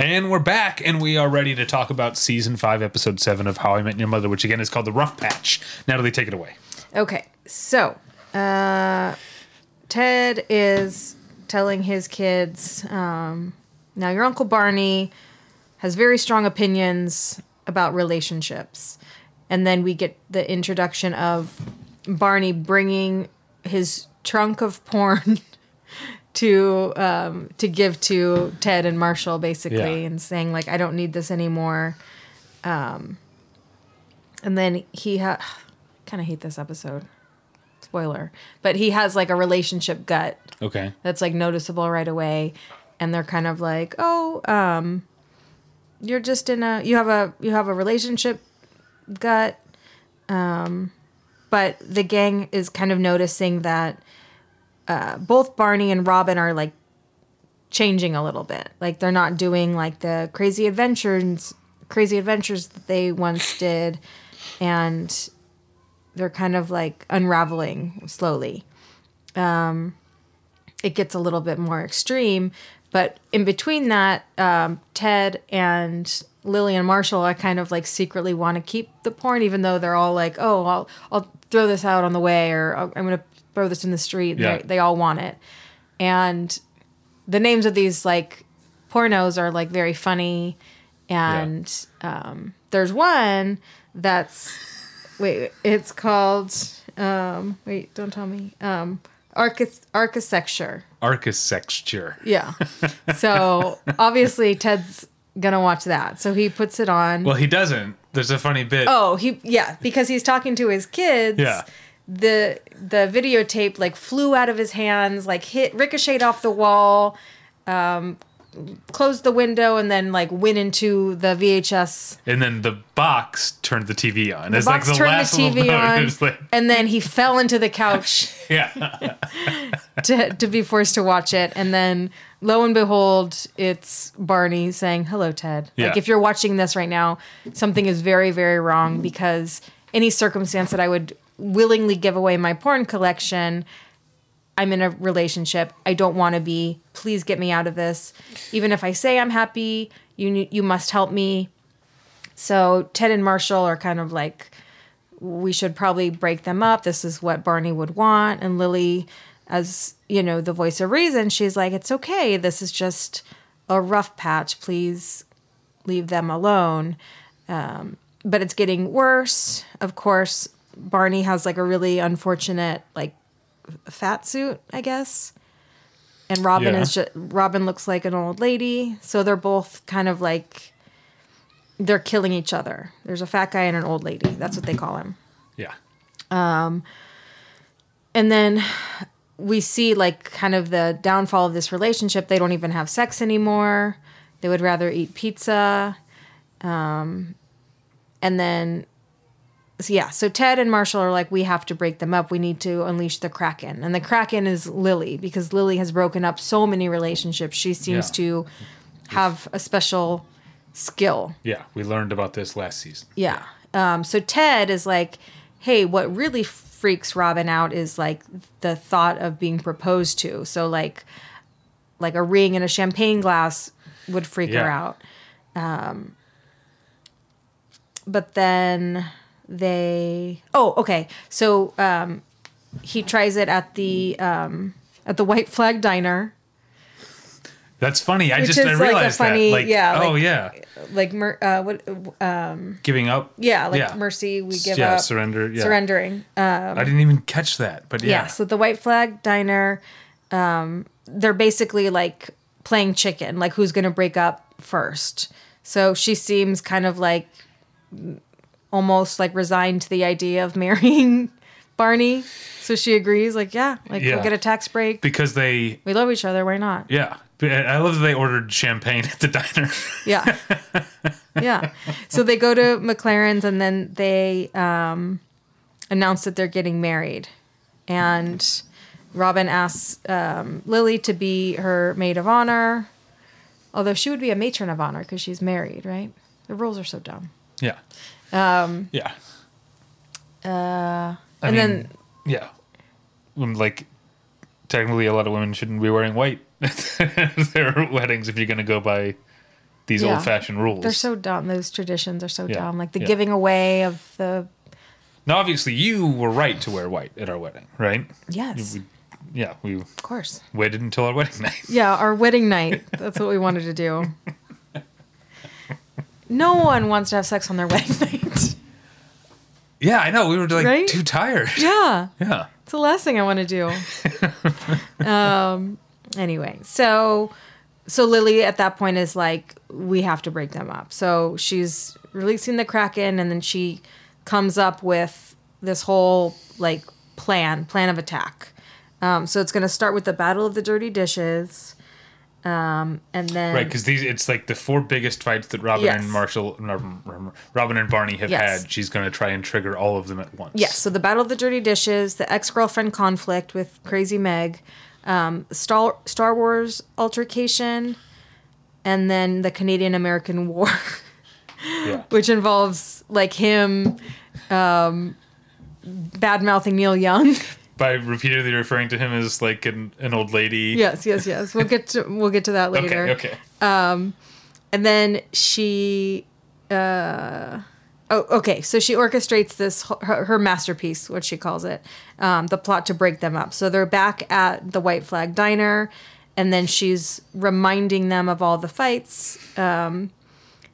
And we're back, and we are ready to talk about season five, episode seven of How I Met Your Mother, which again is called The Rough Patch. Natalie, take it away. Okay, so uh, Ted is telling his kids um, now your Uncle Barney has very strong opinions about relationships. And then we get the introduction of Barney bringing his trunk of porn to um, to give to Ted and Marshall basically Yeah. and saying like I don't need this anymore. Um, and then he ha- kind of hate this episode. Spoiler, but he has like a relationship gut Okay. that's like noticeable right away and they're kind of like oh um you're just in a you have a you have a relationship gut um but the gang is kind of noticing that uh, both Barney and Robin are like changing a little bit. Like they're not doing like the crazy adventures, crazy adventures that they once did, and they're kind of like unraveling slowly. Um, it gets a little bit more extreme, but in between that, um, Ted and Lily and Marshall I kind of like secretly want to keep the porn, even though they're all like, "Oh, I'll I'll throw this out on the way," or "I'm going to throw this in the street." Yeah. They, they all want it, and the names of these like pornos are like very funny, and um, there's one that's wait, it's called um, wait, don't tell me um, Archis- Architecture. Architecture. Yeah. So obviously Ted's gonna watch that. So he puts it on. Well, he doesn't. There's a funny bit. oh, he yeah, because he's talking to his kids. Yeah. The the videotape like flew out of his hands, like hit ricocheted off the wall, um, closed the window, and then like went into the VHS. And then the box turned the TV on. The it's box like the turned last the TV on, like, and then he fell into the couch. yeah. to, to be forced to watch it. And then lo and behold, it's Barney saying, Hello, Ted. Yeah. Like, if you're watching this right now, something is very, very wrong because any circumstance that I would willingly give away my porn collection, I'm in a relationship. I don't want to be. Please get me out of this. Even if I say I'm happy, you you must help me. So Ted and Marshall are kind of like, we should probably break them up. This is what Barney would want. And Lily, as you know, the voice of reason, she's like, it's okay. This is just a rough patch. Please leave them alone. Um, but it's getting worse. Of course, Barney has like a really unfortunate like fat suit, I guess. And Robin Yeah. is just Robin looks like an old lady, so they're both kind of like they're killing each other. There's a fat guy and an old lady. That's what they call him. Yeah. Um And then we see like kind of the downfall of this relationship. They don't even have sex anymore. They would rather eat pizza. Um, and then, so yeah, so Ted and Marshall are like, we have to break them up. We need to unleash the Kraken. And the Kraken is Lily because Lily has broken up so many relationships. She seems Yeah. to have a special skill. Yeah. We learned about this last season. Yeah. Um, so Ted is like, hey, what really freaks Robin out is like the thought of being proposed to. So like, like a ring and a champagne glass would freak her out. Um, but then they, oh, okay. So um, he tries it at the um, at the White Flag Diner. That's funny. I just I like a funny- that. Like, yeah, oh yeah, Like, mer- uh, what? Um, Giving up. Yeah, like Yeah. mercy. We give yeah, up. surrender. Yeah. Surrendering. I didn't even catch that, but yeah. yeah. so the white flag diner um they're basically like playing chicken like who's gonna break up first so she seems kind of like almost like resigned to the idea of marrying barney. So she agrees like yeah like Yeah. we'll get a tax break. Because they we love each other why not? Yeah. I love that they ordered champagne at the diner. yeah. Yeah. So they go to mclaren's and then they um announce that they're getting married. And robin asks um, lily to be her maid of honor. Although she would be a matron of honor because she's married right? The rules are so dumb. Yeah. Um. Yeah. uh, I and mean, then yeah, When, like technically, a lot of women shouldn't be wearing white at their weddings if you're going to go by these Yeah. old-fashioned rules. they're so dumb those traditions are so Yeah, dumb like the yeah. giving away of the now, obviously, you were right to wear white at our wedding, right? yes We, yeah, we of course waited until our wedding night. Yeah, our wedding night. That's what we wanted to do. No one wants to have sex on their wedding night. Yeah, I know. We were like Right? too tired. Yeah, Yeah. it's the last thing I want to do. um. Anyway, so so Lily at that point is like, we have to break them up. So she's releasing the Kraken, and then she comes up with this whole like plan plan of attack. Um, so it's going to start with the Battle of the Dirty Dishes. Um, and then Right, because these it's like the four biggest fights that Robin Yes. and Marshall, Robin, and Barney have Yes. had. She's going to try and trigger all of them at once. Yes, so the Battle of the Dirty Dishes, the ex girlfriend conflict with Crazy Meg, um, Star Star Wars altercation, and then the Canadian American War, yeah. which involves like him um, bad mouthing Neil Young. By repeatedly referring to him as like an, an old lady. yes, yes, yes. We'll get to we'll get to that later. Okay. Okay. Um, and then she uh oh okay so she orchestrates this her, her masterpiece what she calls it um, the plot to break them up so they're back at the white flag diner and then she's reminding them of all the fights um,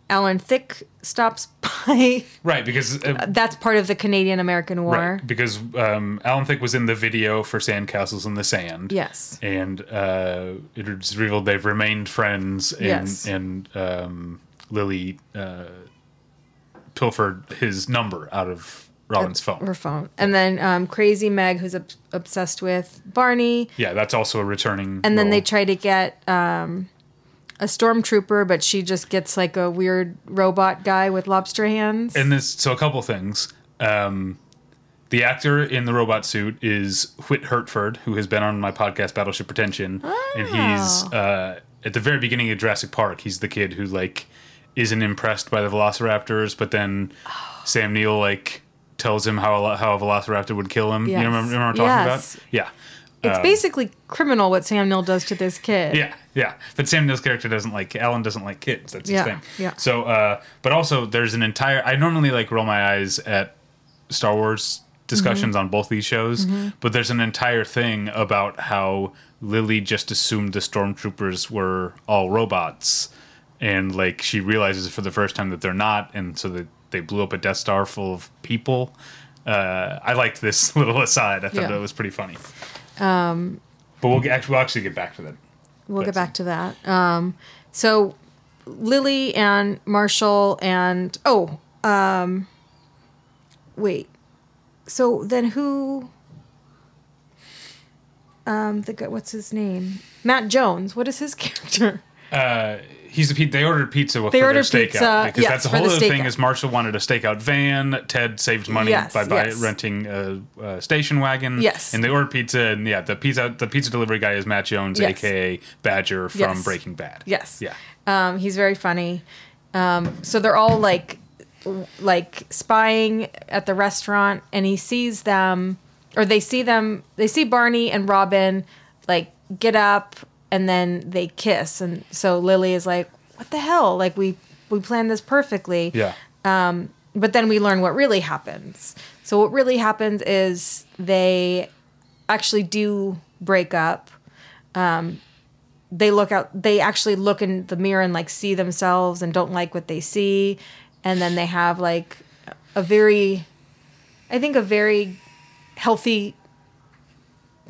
alan thicke stops by Right, because uh, that's part of the canadian american war right, because um, Alan Thicke was in the video for Sandcastles in the Sand. yes and uh, it was revealed they've remained friends, and Yes. and um, Lily uh, pilfered his number out of Robin's phone. her phone and then um, crazy meg who's ob- obsessed with barney Yeah, that's also a returning. and then they try to get um, a stormtrooper, but she just gets like a weird robot guy with lobster hands. and this so a couple things. Um, the actor in the robot suit is Whit Hertford, who has been on my podcast Battleship Pretension, and he's Oh. uh, at the very beginning of Jurassic Park. He's the kid who like isn't impressed by the Velociraptors, but then Sam Neill like tells him how a, how a Velociraptor would kill him. Yes. You remember, remember talking Yes. about? Yeah. It's basically criminal what Sam Neill does to this kid. Yeah, yeah. But Sam Neill's character doesn't like Alan doesn't like kids. That's his thing. yeah. So, uh, but also there's an entire. I normally like roll my eyes at Star Wars discussions Mm-hmm. on both these shows, but there's an entire thing about how Lily just assumed the stormtroopers were all robots, and like she realizes for the first time that they're not, and so that they blew up a Death Star full of people. Uh, I liked this little aside. I thought Yeah. that was pretty funny. Um, but we'll get, actually we'll actually get back to that. We'll get back to that. Um, so Lily and Marshall and oh, um, wait. So then who? Um, the what's his name? Matt Jones. What is his character? Uh, he's a they ordered pizza with They for ordered their stakeout pizza, because yes, that's the whole the other thing is Marshall wanted a stakeout van. Ted saved money Yes, by, by yes. renting a, a station wagon. Yes. and they ordered pizza, and yeah, the pizza the pizza delivery guy is Matt Jones, aka Badger from. Breaking Bad. Yes. yeah, Um, he's very funny. Um, so they're all like, like spying at the restaurant, and he sees them, or they see them. They see Barney and Robin, like get up, and then they kiss, and so Lily is like, "What the hell? Like we we planned this perfectly." yeah. but then we learn what really happens. So what really happens is they actually do break up. Um, they look out. They actually look in the mirror and like see themselves and don't like what they see, and then they have like a very, I think a very healthy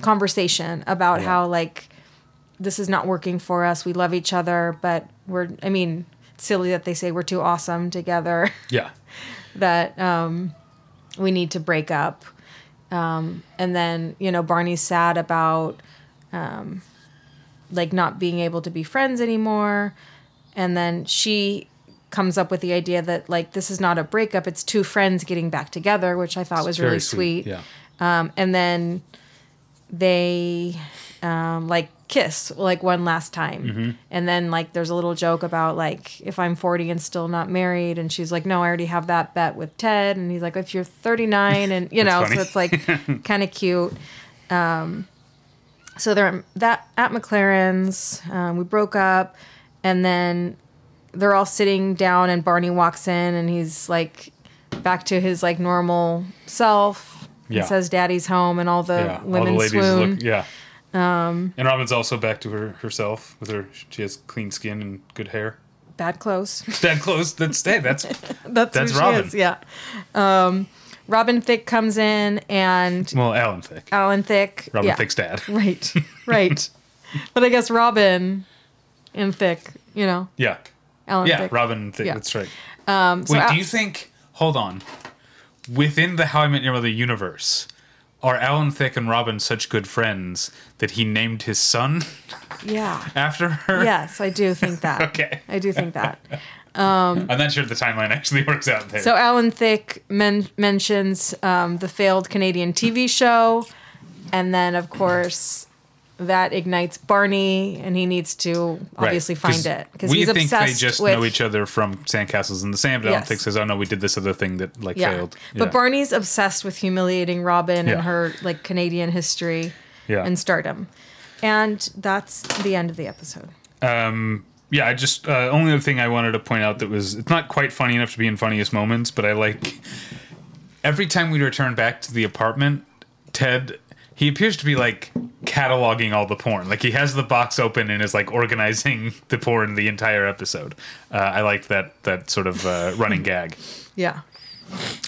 conversation about Yeah. how like this is not working for us. We love each other, but we're. I mean, silly that they say we're too awesome together. Yeah. that um, we need to break up. Um, and then, you know, Barney's sad about um, like not being able to be friends anymore. And then she comes up with the idea that like this is not a breakup, it's two friends getting back together, which I thought was Very really sweet. Yeah. Um, and then they um, like kiss like one last time. Mm-hmm. And then like there's a little joke about like if I'm 40 and still not married and she's like no, I already have that bet with Ted and he's like if you're 39 and you know That's so it's like kind of cute. Um, so they're that at McLaren's. Um, we broke up and then they're all sitting down and Barney walks in and he's like back to his like normal self. Yeah. And says daddy's home and all the Yeah, women all the swoon. look. Yeah. Um, and Robin's also back to her herself with her. She has clean skin and good hair. Bad clothes. Bad clothes. That's hey, that's That's, That's Robin. is. Yeah. Um, Robin Thicke comes in and well, Alan Thicke. Alan Thicke. Robin yeah. Thicke's dad. Right. Right. but I guess Robin and Thicke, you know, Yeah. Alan Yeah, Thicke. Robin Thicke. Yeah. That's right. Um, so Wait, Al- do you think? Hold on. Within the How I Met Your Mother universe, are Alan Thicke and Robin such good friends that he named his son Yeah. after her? Yes, I do think that. Okay. I do think that. I'm not sure the timeline actually works out there. So Alan Thicke men- mentions um, the failed Canadian TV show, and then of course that ignites Barney, and he needs to obviously find it because we he's think obsessed they just with. know each other from Sandcastles in the Sand. But Alan Yes. Thicke says, "Oh no, we did this other thing that like yeah, failed." but Barney's obsessed with humiliating Robin Yeah. and her like Canadian history Yeah. and stardom, and that's the end of the episode. yeah, I just uh, only other thing I wanted to point out that was it's not quite funny enough to be in funniest moments, but I like every time we return back to the apartment, Ted he appears to be like cataloging all the porn. Like he has the box open and is like organizing the porn the entire episode. Uh, I liked that that sort of uh, running gag. Yeah.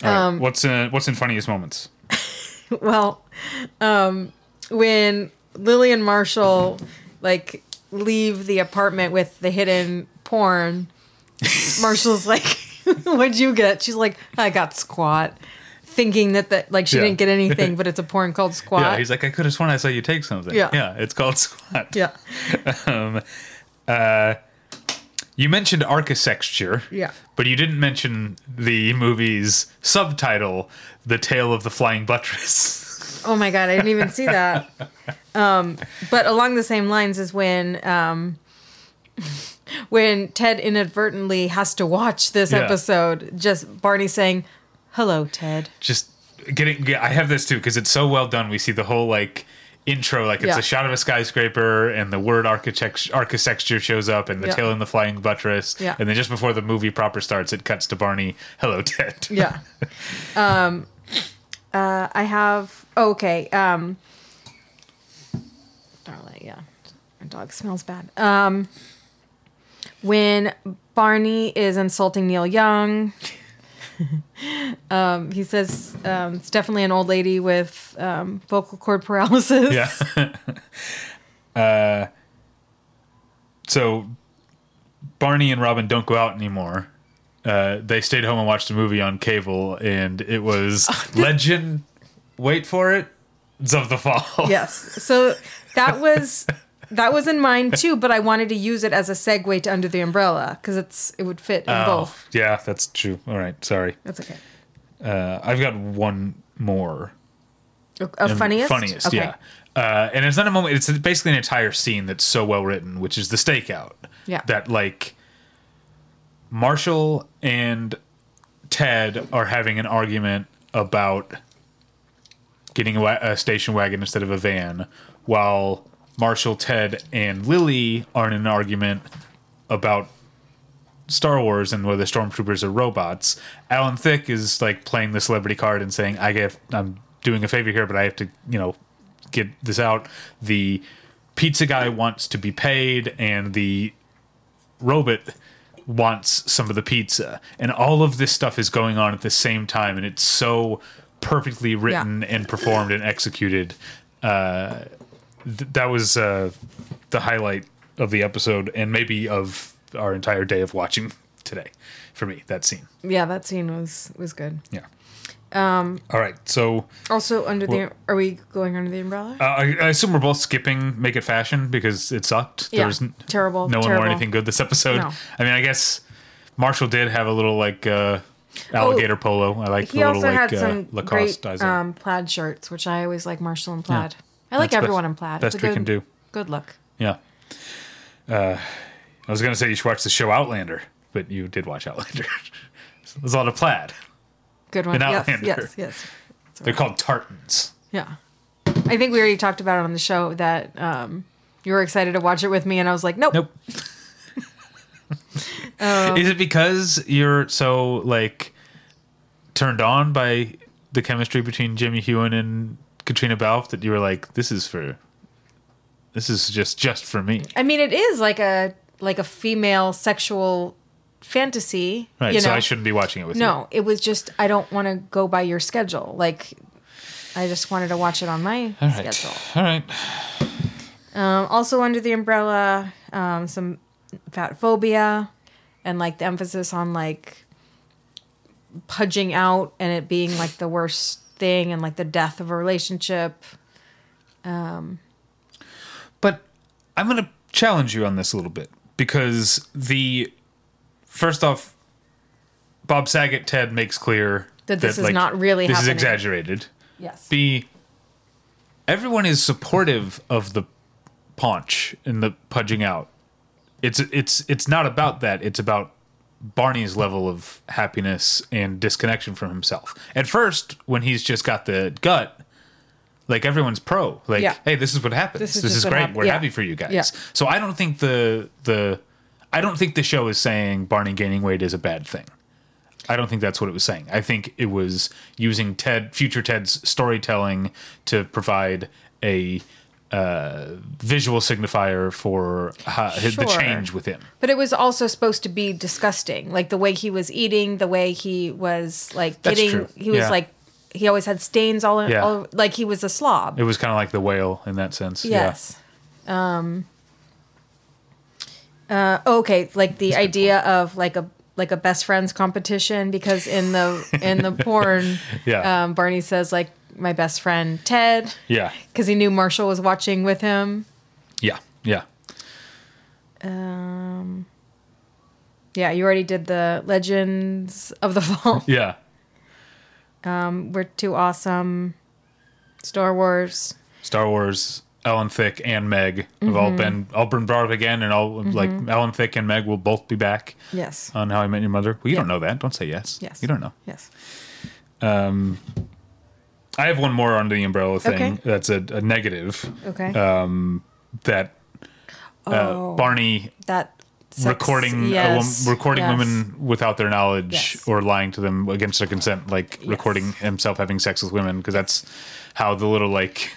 Right, Um, what's uh, what's in funniest moments? Well, um, when Lily and Marshall like leave the apartment with the hidden porn, Marshall's like, "What'd you get?" She's like, "I got squat," thinking that that like she Yeah. didn't get anything, but it's a porn called squat. Yeah, he's like, I could have sworn I saw you take something. Yeah. yeah, it's called squat. yeah, Um, uh, you mentioned architecture. Yeah. But you didn't mention the movie's subtitle, The Tale of the Flying Buttress. Oh my god, I didn't even see that. Um, but along the same lines is when um, when Ted inadvertently has to watch this Yeah. episode. Just Barney saying, "Hello, Ted." Just getting, yeah, I have this too because it's so well done. We see the whole like intro, like it's Yeah. a shot of a skyscraper, and the word architecture, architecture shows up, and the Yeah. tail in the flying buttress. Yeah. And then just before the movie proper starts, it cuts to Barney. Hello, Ted. Yeah. um, uh, I have. Oh, okay. Um, darling, yeah. Our dog smells bad. Um, when Barney is insulting Neil Young, um, he says um, it's definitely an old lady with um, vocal cord paralysis. Yeah. uh, so Barney and Robin don't go out anymore. Uh, they stayed home and watched a movie on cable, and it was Legend. Wait for it. Of the Fall. Yes. So that was that was in mine too, but I wanted to use it as a segue to Under the Umbrella because it's it would fit in Oh, both. yeah, that's true. All right, sorry. That's okay. Uh, I've got one more. A funniest? Funniest, Okay. yeah. Uh, and it's not a moment. It's basically an entire scene that's so well written, which is the stakeout. Yeah. That like Marshall and Ted are having an argument about getting a, wa- a station wagon instead of a van, while Marshall, Ted, and Lily are in an argument about Star Wars and whether stormtroopers are robots. Alan Thicke is like playing the celebrity card and saying, "I get, I'm doing a favor here, but I have to, you know, get this out." The pizza guy wants to be paid, and the robot wants some of the pizza, and all of this stuff is going on at the same time, and it's so perfectly written and performed and executed. Uh, th- that was uh, the highlight of the episode, and maybe of our entire day of watching today. For me, that scene. Yeah, that scene was was good. Yeah. Um. All right. So Also, under Well- the are we going under the umbrella? uh, I, I assume we're both skipping Make It Fashion because it sucked. Yeah, There was n- terrible, No one wore anything good this episode. No. I mean, I guess Marshall did have a little like uh, alligator polo. I like he the little also like had uh, some Lacoste great um, plaid shirts, which I always like Marshall and plaid. I like That's everyone best- in plaid. best a we good, can do. Good look. Yeah. Uh, I was gonna say you should watch the show Outlander, but you did watch Outlander. There's a lot of plaid. Good one. An Yes, Outlander. yes, yes. They're called tartans. Yeah. I think we already talked about it on the show that um, you were excited to watch it with me, and I was like, nope. Nope. Is it because you're so like turned on by the chemistry between Jimmy Heughan and Caitríona Balfe that you were like, this is for, this is just just for me, I mean, it is like a like a female sexual fantasy. right? You so know? I shouldn't be watching it with you. No, it was just I don't want to go by your schedule. Like, I just wanted to watch it on my All right. schedule. All right. Um, also under the umbrella, um, some fat phobia, and like the emphasis on like pudging out and it being like the worst thing and like the death of a relationship. Um, but I'm going to challenge you on this a little bit because the first off, Bob Saget Ted makes clear That this is not really this happening. is exaggerated. Yes. B, everyone is supportive of the paunch and the pudging out. It's it's it's not about that. It's about Barney's level of happiness and disconnection from himself. At first, when he's just got the gut, like everyone's pro. Like, Yeah. hey, this is what happens. This This is is, just what great. hap- We're yeah. happy for you guys. Yeah. So I don't think the the I don't think the show is saying Barney gaining weight is a bad thing. I don't think that's what it was saying. I think it was using Ted, future Ted's storytelling to provide a uh, visual signifier for how, the change with him. But it was also supposed to be disgusting, like the way he was eating, the way he was like That's getting. true. He was Yeah. like he always had stains all, in, Yeah. all like he was a slob. It was kind of like the whale in that sense. Yes. Um. Uh. Okay. Like the idea of like a like a best friends competition because in the in the porn, Yeah. um, Barney says like my best friend Ted Yeah. because he knew Marshall was watching with him. Yeah. Yeah. Um. Yeah, you already did the Legends of the Fall. Yeah. Um, We're too awesome. Star Wars. Star Wars, Alan Thicke and Meg have Mm-hmm. all been all been brought up again, and all like Alan Thicke and Meg will both be back Yes. on How I Met Your Mother. Well, you don't know that. Don't say yes. Yes. You don't know. Yes. I have one more under the umbrella thing. Okay. That's a, a negative Okay. that uh, Oh. Barney that sex- recording a yes, recording yes. women without their knowledge Yes. or lying to them against their consent, like recording himself having sex with women, because that's how the little like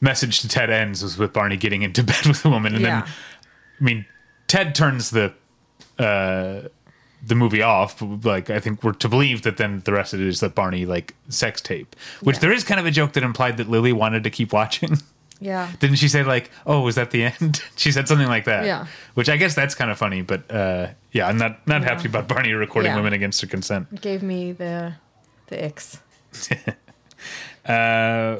message to Ted ends was with Barney getting into bed with a woman, and Yeah. then I mean Ted turns the uh, the movie off. but, Like I think we're to believe that then the rest of it is that Barney like sex tape, which Yeah. there is kind of a joke that implied that Lily wanted to keep watching. Yeah. Didn't she say like, "Oh, was that the end?" she said something like that. Yeah. Which I guess that's kind of funny, but uh, yeah, I'm not not happy about Barney recording Yeah. women against their consent. It gave me the the icks. Uh,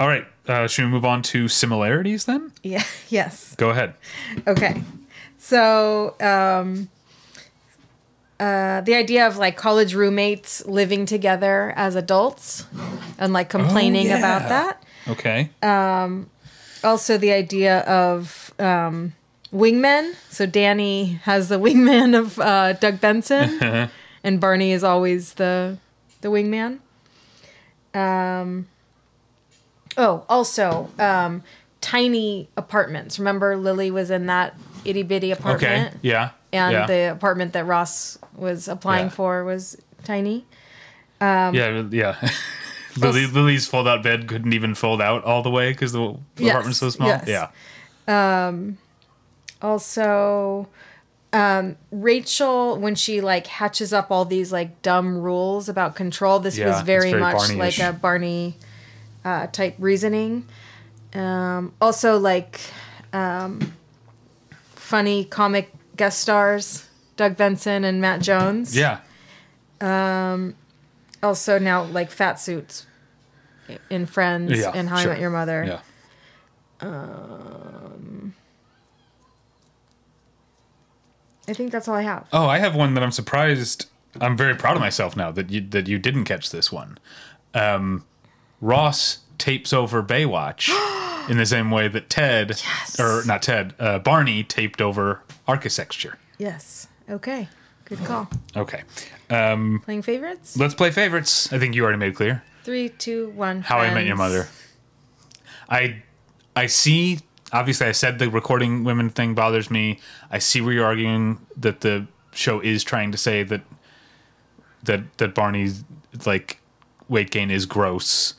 all right, uh, should we move on to similarities then? Yeah. Yes. Go ahead. Okay. So, um, uh, the idea of like college roommates living together as adults and like complaining yeah. about that. Okay. Also, the idea of um, wingmen. So, Danny has the wingman of uh, Doug Benson, and Barney is always the the wingman. Um, oh, also, um, tiny apartments. Remember, Lily was in that itty bitty apartment. okay. apartment. Yeah. And yeah. the apartment that Ross was applying Yeah. for was tiny. yeah. Yeah. Lily, Lily's fold out bed couldn't even fold out all the way because the Yes, apartment's so small. yes. Yeah. Also, um, Rachel, when she like hatches up all these like dumb rules about control, this Yeah, was very, very much Barney-ish. like a Barney uh, type reasoning. Um, also, like um, funny comic guest stars, Doug Benson and Matt Jones. Yeah. Also, now like fat suits in Friends Yeah, and How sure. I Met Your Mother. Yeah. Um, I think that's all I have. Oh, I have one that I'm surprised. I'm very proud of myself now that you that you didn't catch this one. Um, Ross tapes over Baywatch in the same way that Ted, Yes. or not Ted, uh, Barney taped over Architecture. Yes. Okay. Good call. Okay, Um, Playing favorites? let's play favorites. I think you already made clear. Three, two, one. How I Met Your Friends. Mother. I I see. Obviously, I said the recording women thing bothers me. I see where you're arguing that the show is trying to say that that that Barney's like weight gain is gross.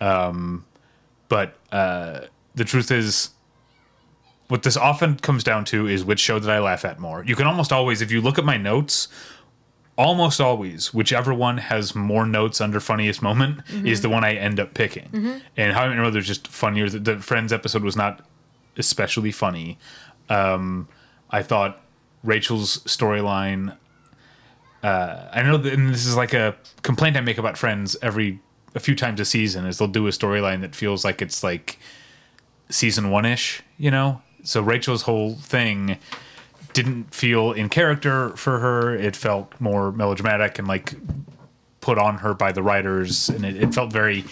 Um, but uh, the truth is, what this often comes down to is which show did I laugh at more. You can almost always, if you look at my notes, almost always, whichever one has more notes under funniest moment is the one I end up picking. And How I Met Your Mother is just funnier. The, the Friends episode was not especially funny. Um, I thought Rachel's storyline uh, I know that and this is like a complaint I make about Friends every a few times a season is they'll do a storyline that feels like it's like season one ish, you know. So Rachel's whole thing didn't feel in character for her. It felt more melodramatic and like put on her by the writers, and it, it felt very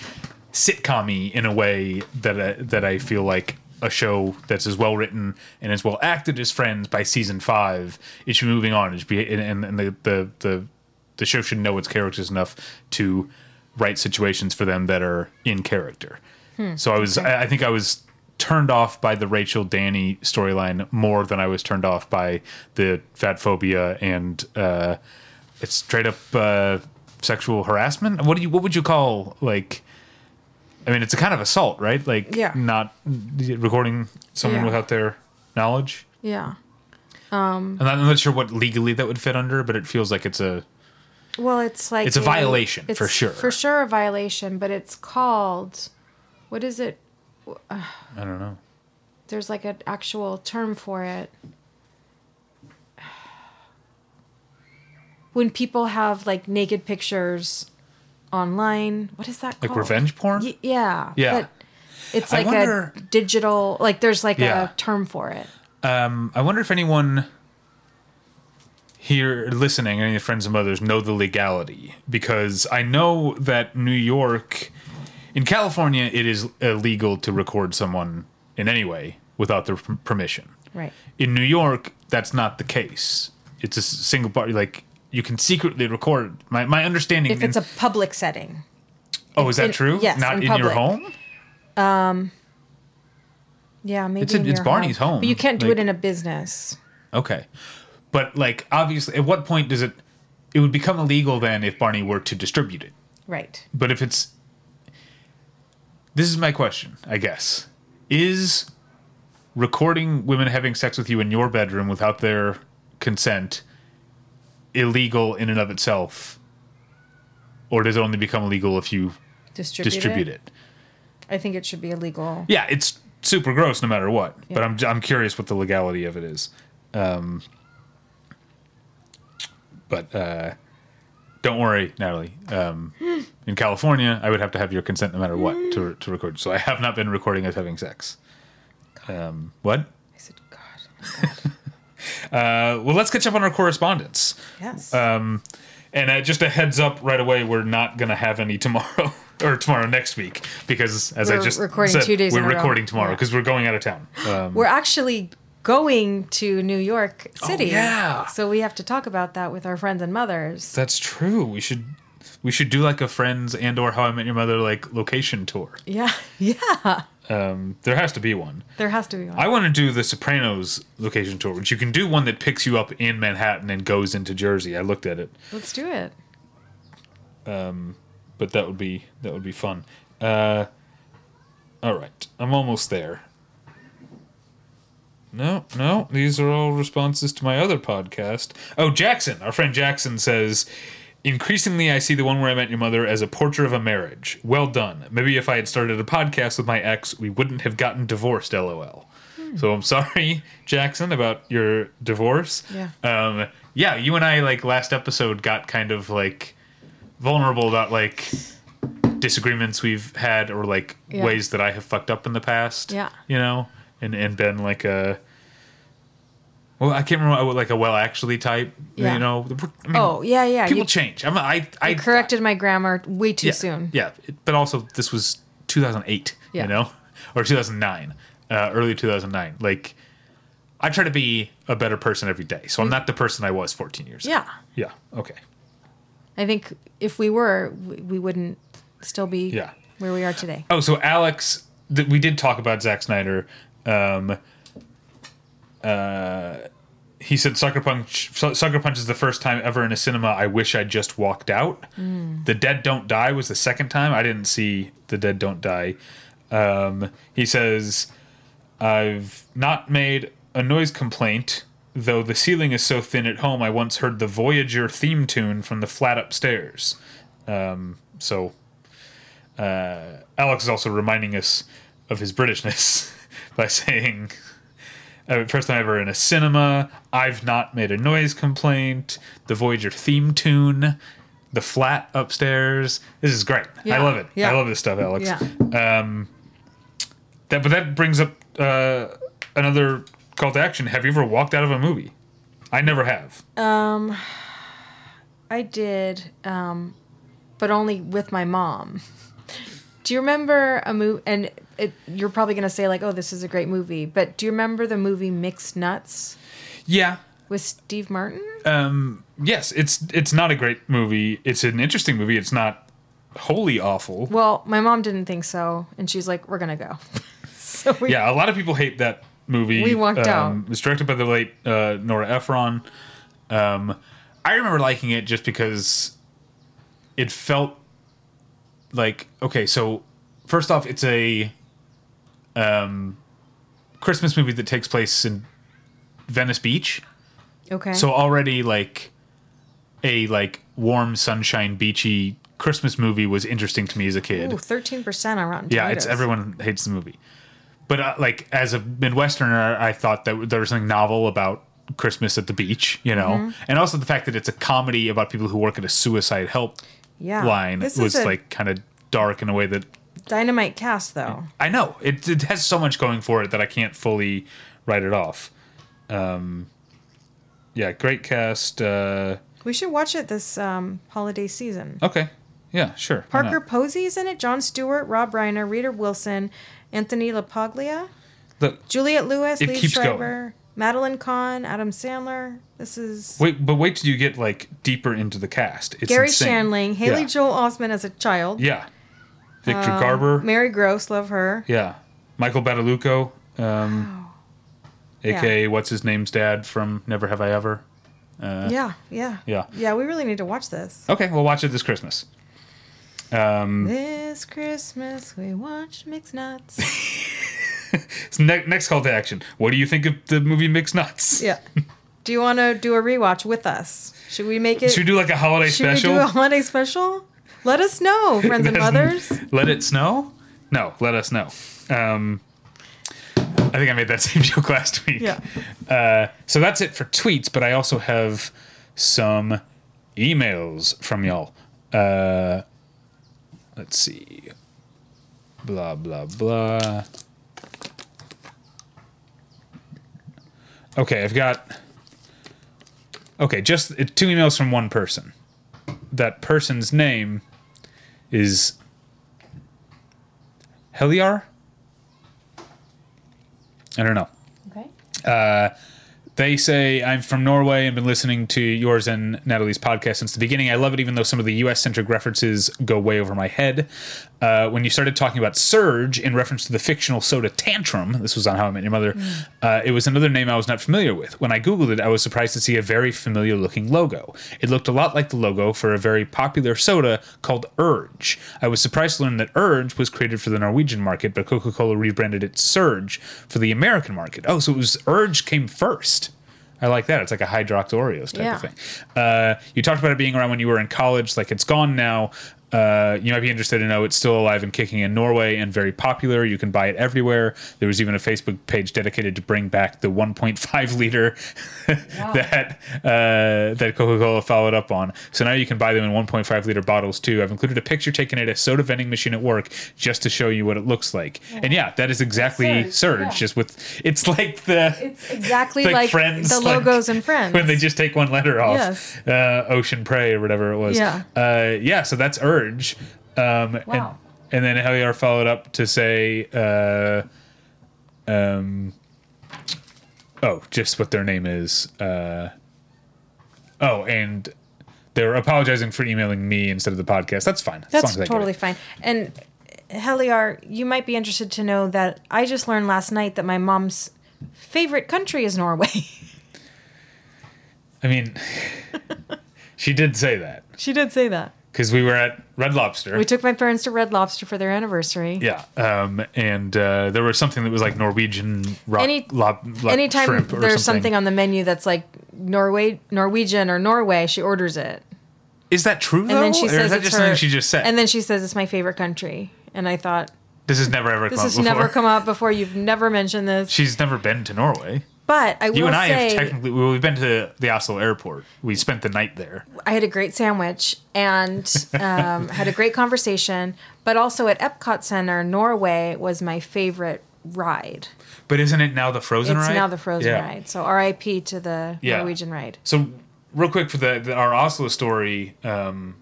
sitcom in a way that I, that I feel like a show that's as well written and as well acted as Friends by season five, it should be moving on. It should be, and, and the, the the the show should know its characters enough to write situations for them that are in character. Hmm. so I was, I, I think I was turned off by the Rachel Danny storyline more than I was turned off by the fat phobia and uh, it's straight up uh, sexual harassment. What do you, what would you call like? I mean, it's a kind of assault, right? Like, Yeah. not recording someone Yeah. without their knowledge. Yeah. I'm not, I'm not sure what legally that would fit under, but it feels like it's a Well, it's like It's a violation, for it's sure. For sure, a violation, but it's called. What is it? I don't know. There's like an actual term for it. When people have like naked pictures online, what is that called? Like called? revenge porn? Y- yeah. Yeah. But it's like wonder- a digital. Like there's like Yeah. a term for it. Um, I wonder if anyone here listening, any friends and mothers, know the legality because I know that New York, in California, it is illegal to record someone in any way without their permission. Right. In New York, that's not the case. It's a single party. Like you can secretly record. My my understanding. If it's a public setting. oh, is that in- true? yes, not in in, your home. Um, yeah, maybe It's a- in it's Barney's home. But you can't do Like- it in a business. Okay. But like obviously at what point does it it would become illegal then if Barney were to distribute it. Right. But if it's This is my question, I guess. Is recording women having sex with you in your bedroom without their consent illegal in and of itself? Or does it only become illegal if you Distribute, distribute it. it? I think it should be illegal. Yeah, it's super gross no matter what. But I'm I'm curious what the legality of it is. Um, but uh, don't worry, Natalie. Um, in California, I would have to have your consent no matter what to to record. So I have not been recording us having sex. Um, what? I said, God. Uh, well, let's catch up on our correspondence. Yes. Um, and uh, just a heads up right away, we're not going to have any tomorrow or tomorrow next week because, as I We're just recording said, two days we're in a row. recording tomorrow Yeah. because we're going out of town. Um, We're actually going to New York City. Oh, yeah. So we have to talk about that with our friends and mothers. That's true. We should we should do like a Friends and or How I Met Your Mother like location tour. Yeah. Yeah. Um, there has to be one. There has to be one. I want to do the Sopranos location tour, which you can do one that picks you up in Manhattan and goes into Jersey. I looked at it, Let's do it. Um, but that would be that would be fun. Uh, all right, I'm almost there. No, no, these are all responses to my other podcast. Oh, Jackson, our friend Jackson says, increasingly I see the one where I met your mother as a portrait of a marriage. Well done. Maybe if I had started a podcast with my ex, we wouldn't have gotten divorced. LOL. So I'm sorry, Jackson, about your divorce. Yeah. Um, yeah, you and I like last episode got kind of like vulnerable about like disagreements we've had or like Yeah. ways that I have fucked up in the past. Yeah. You know, and and been like a well, I can't remember like a well actually type. Yeah. You know, I mean, Oh, yeah, yeah. people You, change. I'm I I corrected my grammar way too yeah, soon. Yeah, but also this was 2008. Yeah. You know, or 2009, uh, early 2009. Like. I try to be a better person every day, so I'm not the person I was 14 years ago. Yeah. Yeah. Okay. I think if we were, we, we wouldn't still be Yeah. where we are today. Oh, so Alex, th- we did talk about Zack Snyder. Um, uh, he said Sucker Punch. Sucker Punch is the first time ever in a cinema I wish I just walked out. The Dead Don't Die was the second time. I didn't see The Dead Don't Die. Um, he says I've not made a noise complaint. Though the ceiling is so thin at home, I once heard the Voyager theme tune from the flat upstairs. Um, so uh, Alex is also reminding us of his Britishness by saying, Uh, first time ever in a cinema. I've not made a noise complaint. The Voyager theme tune. The flat upstairs. This is great. Yeah. I love it. Yeah. I love this stuff, Alex. Yeah. That, but that brings up uh, another call to action. Have you ever walked out of a movie? I never have. I did, um, but only with my mom. Do you remember a movie? And it, you're probably going to say, like, oh, this is a great movie. But do you remember the movie Mixed Nuts yeah. with Steve Martin? Yes. It's it's not a great movie. It's an interesting movie. It's not wholly awful. Well, my mom didn't think so. And she's like, we're going to go. so we, Yeah, a lot of people hate that movie. We walked out. It was directed by the late uh, Nora Ephron. Um, I remember liking it just because it felt like okay. So first off, it's a um, Christmas movie that takes place in Venice Beach. okay. So already like a like warm sunshine beachy Christmas movie was interesting to me as a kid. Ooh, 13% on Rotten Yeah, it's everyone hates the movie. But uh, like as a Midwesterner, I thought that there was something novel about Christmas at the beach, you know, Mm-hmm. and also the fact that it's a comedy about people who work at a suicide help Yeah. line This was a like kind of dark in a way that dynamite cast, though. I know it, it has so much going for it that I can't fully write it off. Um, yeah, great cast. Uh, We should watch it this um, holiday season. okay, yeah, sure. Parker Posey's in it. Jon Stewart, Rob Reiner, Rita Wilson, Anthony LaPaglia, Look, Juliette Lewis, Liev Schreiber, Madeline Kahn, Adam Sandler. This is wait, but wait till you get like deeper into the cast. It's Gary insane. Shandling, Haley yeah. Joel Osment as a child, Yeah. Victor Garber. Mary Gross, love her. Yeah. Michael Badalucco, um, aka what's his name's dad from Never Have I Ever. yeah, yeah, Uh, yeah. yeah. We really need to watch this. Okay, we'll watch it this Christmas. Um, This Christmas we watch Mixed Nuts. so ne- next call to action. What do you think of the movie Mixed Nuts? yeah. Do you want to do a rewatch with us? Should we make it? Should we do like a holiday should special? we do a holiday special? Let us know, friends and mothers. Let it snow? No, let us know. Um, I think I made that same joke last week. Yeah. Uh, so that's it for tweets, but I also have some emails from y'all. Uh, let's see. Blah, blah, blah. Okay, I've got. Okay, just uh, two emails from one person. That person's name is Heliar? I don't know. Okay. Uh, they say, I'm from Norway and been listening to yours and Natalie's podcast since the beginning. I love it, even though some of the US centric references go way over my head. Uh, when you started talking about Surge in reference to the fictional soda Tantrum, this was on How I Met Your Mother, uh, it was another name I was not familiar with. When I Googled it, I was surprised to see a very familiar looking logo. It looked a lot like the logo for a very popular soda called Urge. I was surprised to learn that Urge was created for the Norwegian market, but Coca Cola rebranded it Surge for the American market. Oh, so it was Urge came first. I like that. It's like a Hydrox Oreos type Yeah. of thing. Uh, you talked about it being around when you were in college. Like it's gone now. Uh, you might be interested to know it's still alive and kicking in Norway and very popular. You can buy it everywhere. There was even a Facebook page dedicated to bring back the 1.5 liter that uh, that Coca Cola followed up on. So now you can buy them in 1.5 liter bottles too. I've included a picture taken at a soda vending machine at work just to show you what it looks like. And yeah, that is exactly Surge, Surge, yeah. just with it's like the It's exactly like like, Friends, the like, logos in Friends. when they just take one letter off. Yes. Uh, Ocean Prey or whatever it was. Yeah. Uh, yeah. So that's Urge. Um, Wow. And, and then Heliar followed up to say, uh, um, oh, just what their name is. Uh, oh, and they were apologizing for emailing me instead of the podcast. That's fine. That's totally fine. And Heliar, you might be interested to know that I just learned last night that my mom's favorite country is Norway. I mean, she did say that she did say that. Because we were at Red Lobster. We took my parents to Red Lobster for their anniversary. Yeah, um, and uh, there was something that was like Norwegian rock, Any- lob, lob- Anytime there's something. something on the menu that's like Norway, Norwegian or Norway, she orders it. Is that true And though, then she or says is that just her, something she just said? And then she says it's my favorite country. And I thought this has never ever this come has up before. never come up before. You've never mentioned this. She's never been to Norway. But I will You and I say, have technically well, we've been to the Oslo airport. We spent the night there. I had a great sandwich and um, had a great conversation. But also at Epcot Center, Norway was my favorite ride. But isn't it now the Frozen it's ride? now the Frozen Yeah. ride. So R.I.P. to the Yeah. Norwegian ride. So real quick for the, the our Oslo story. Um,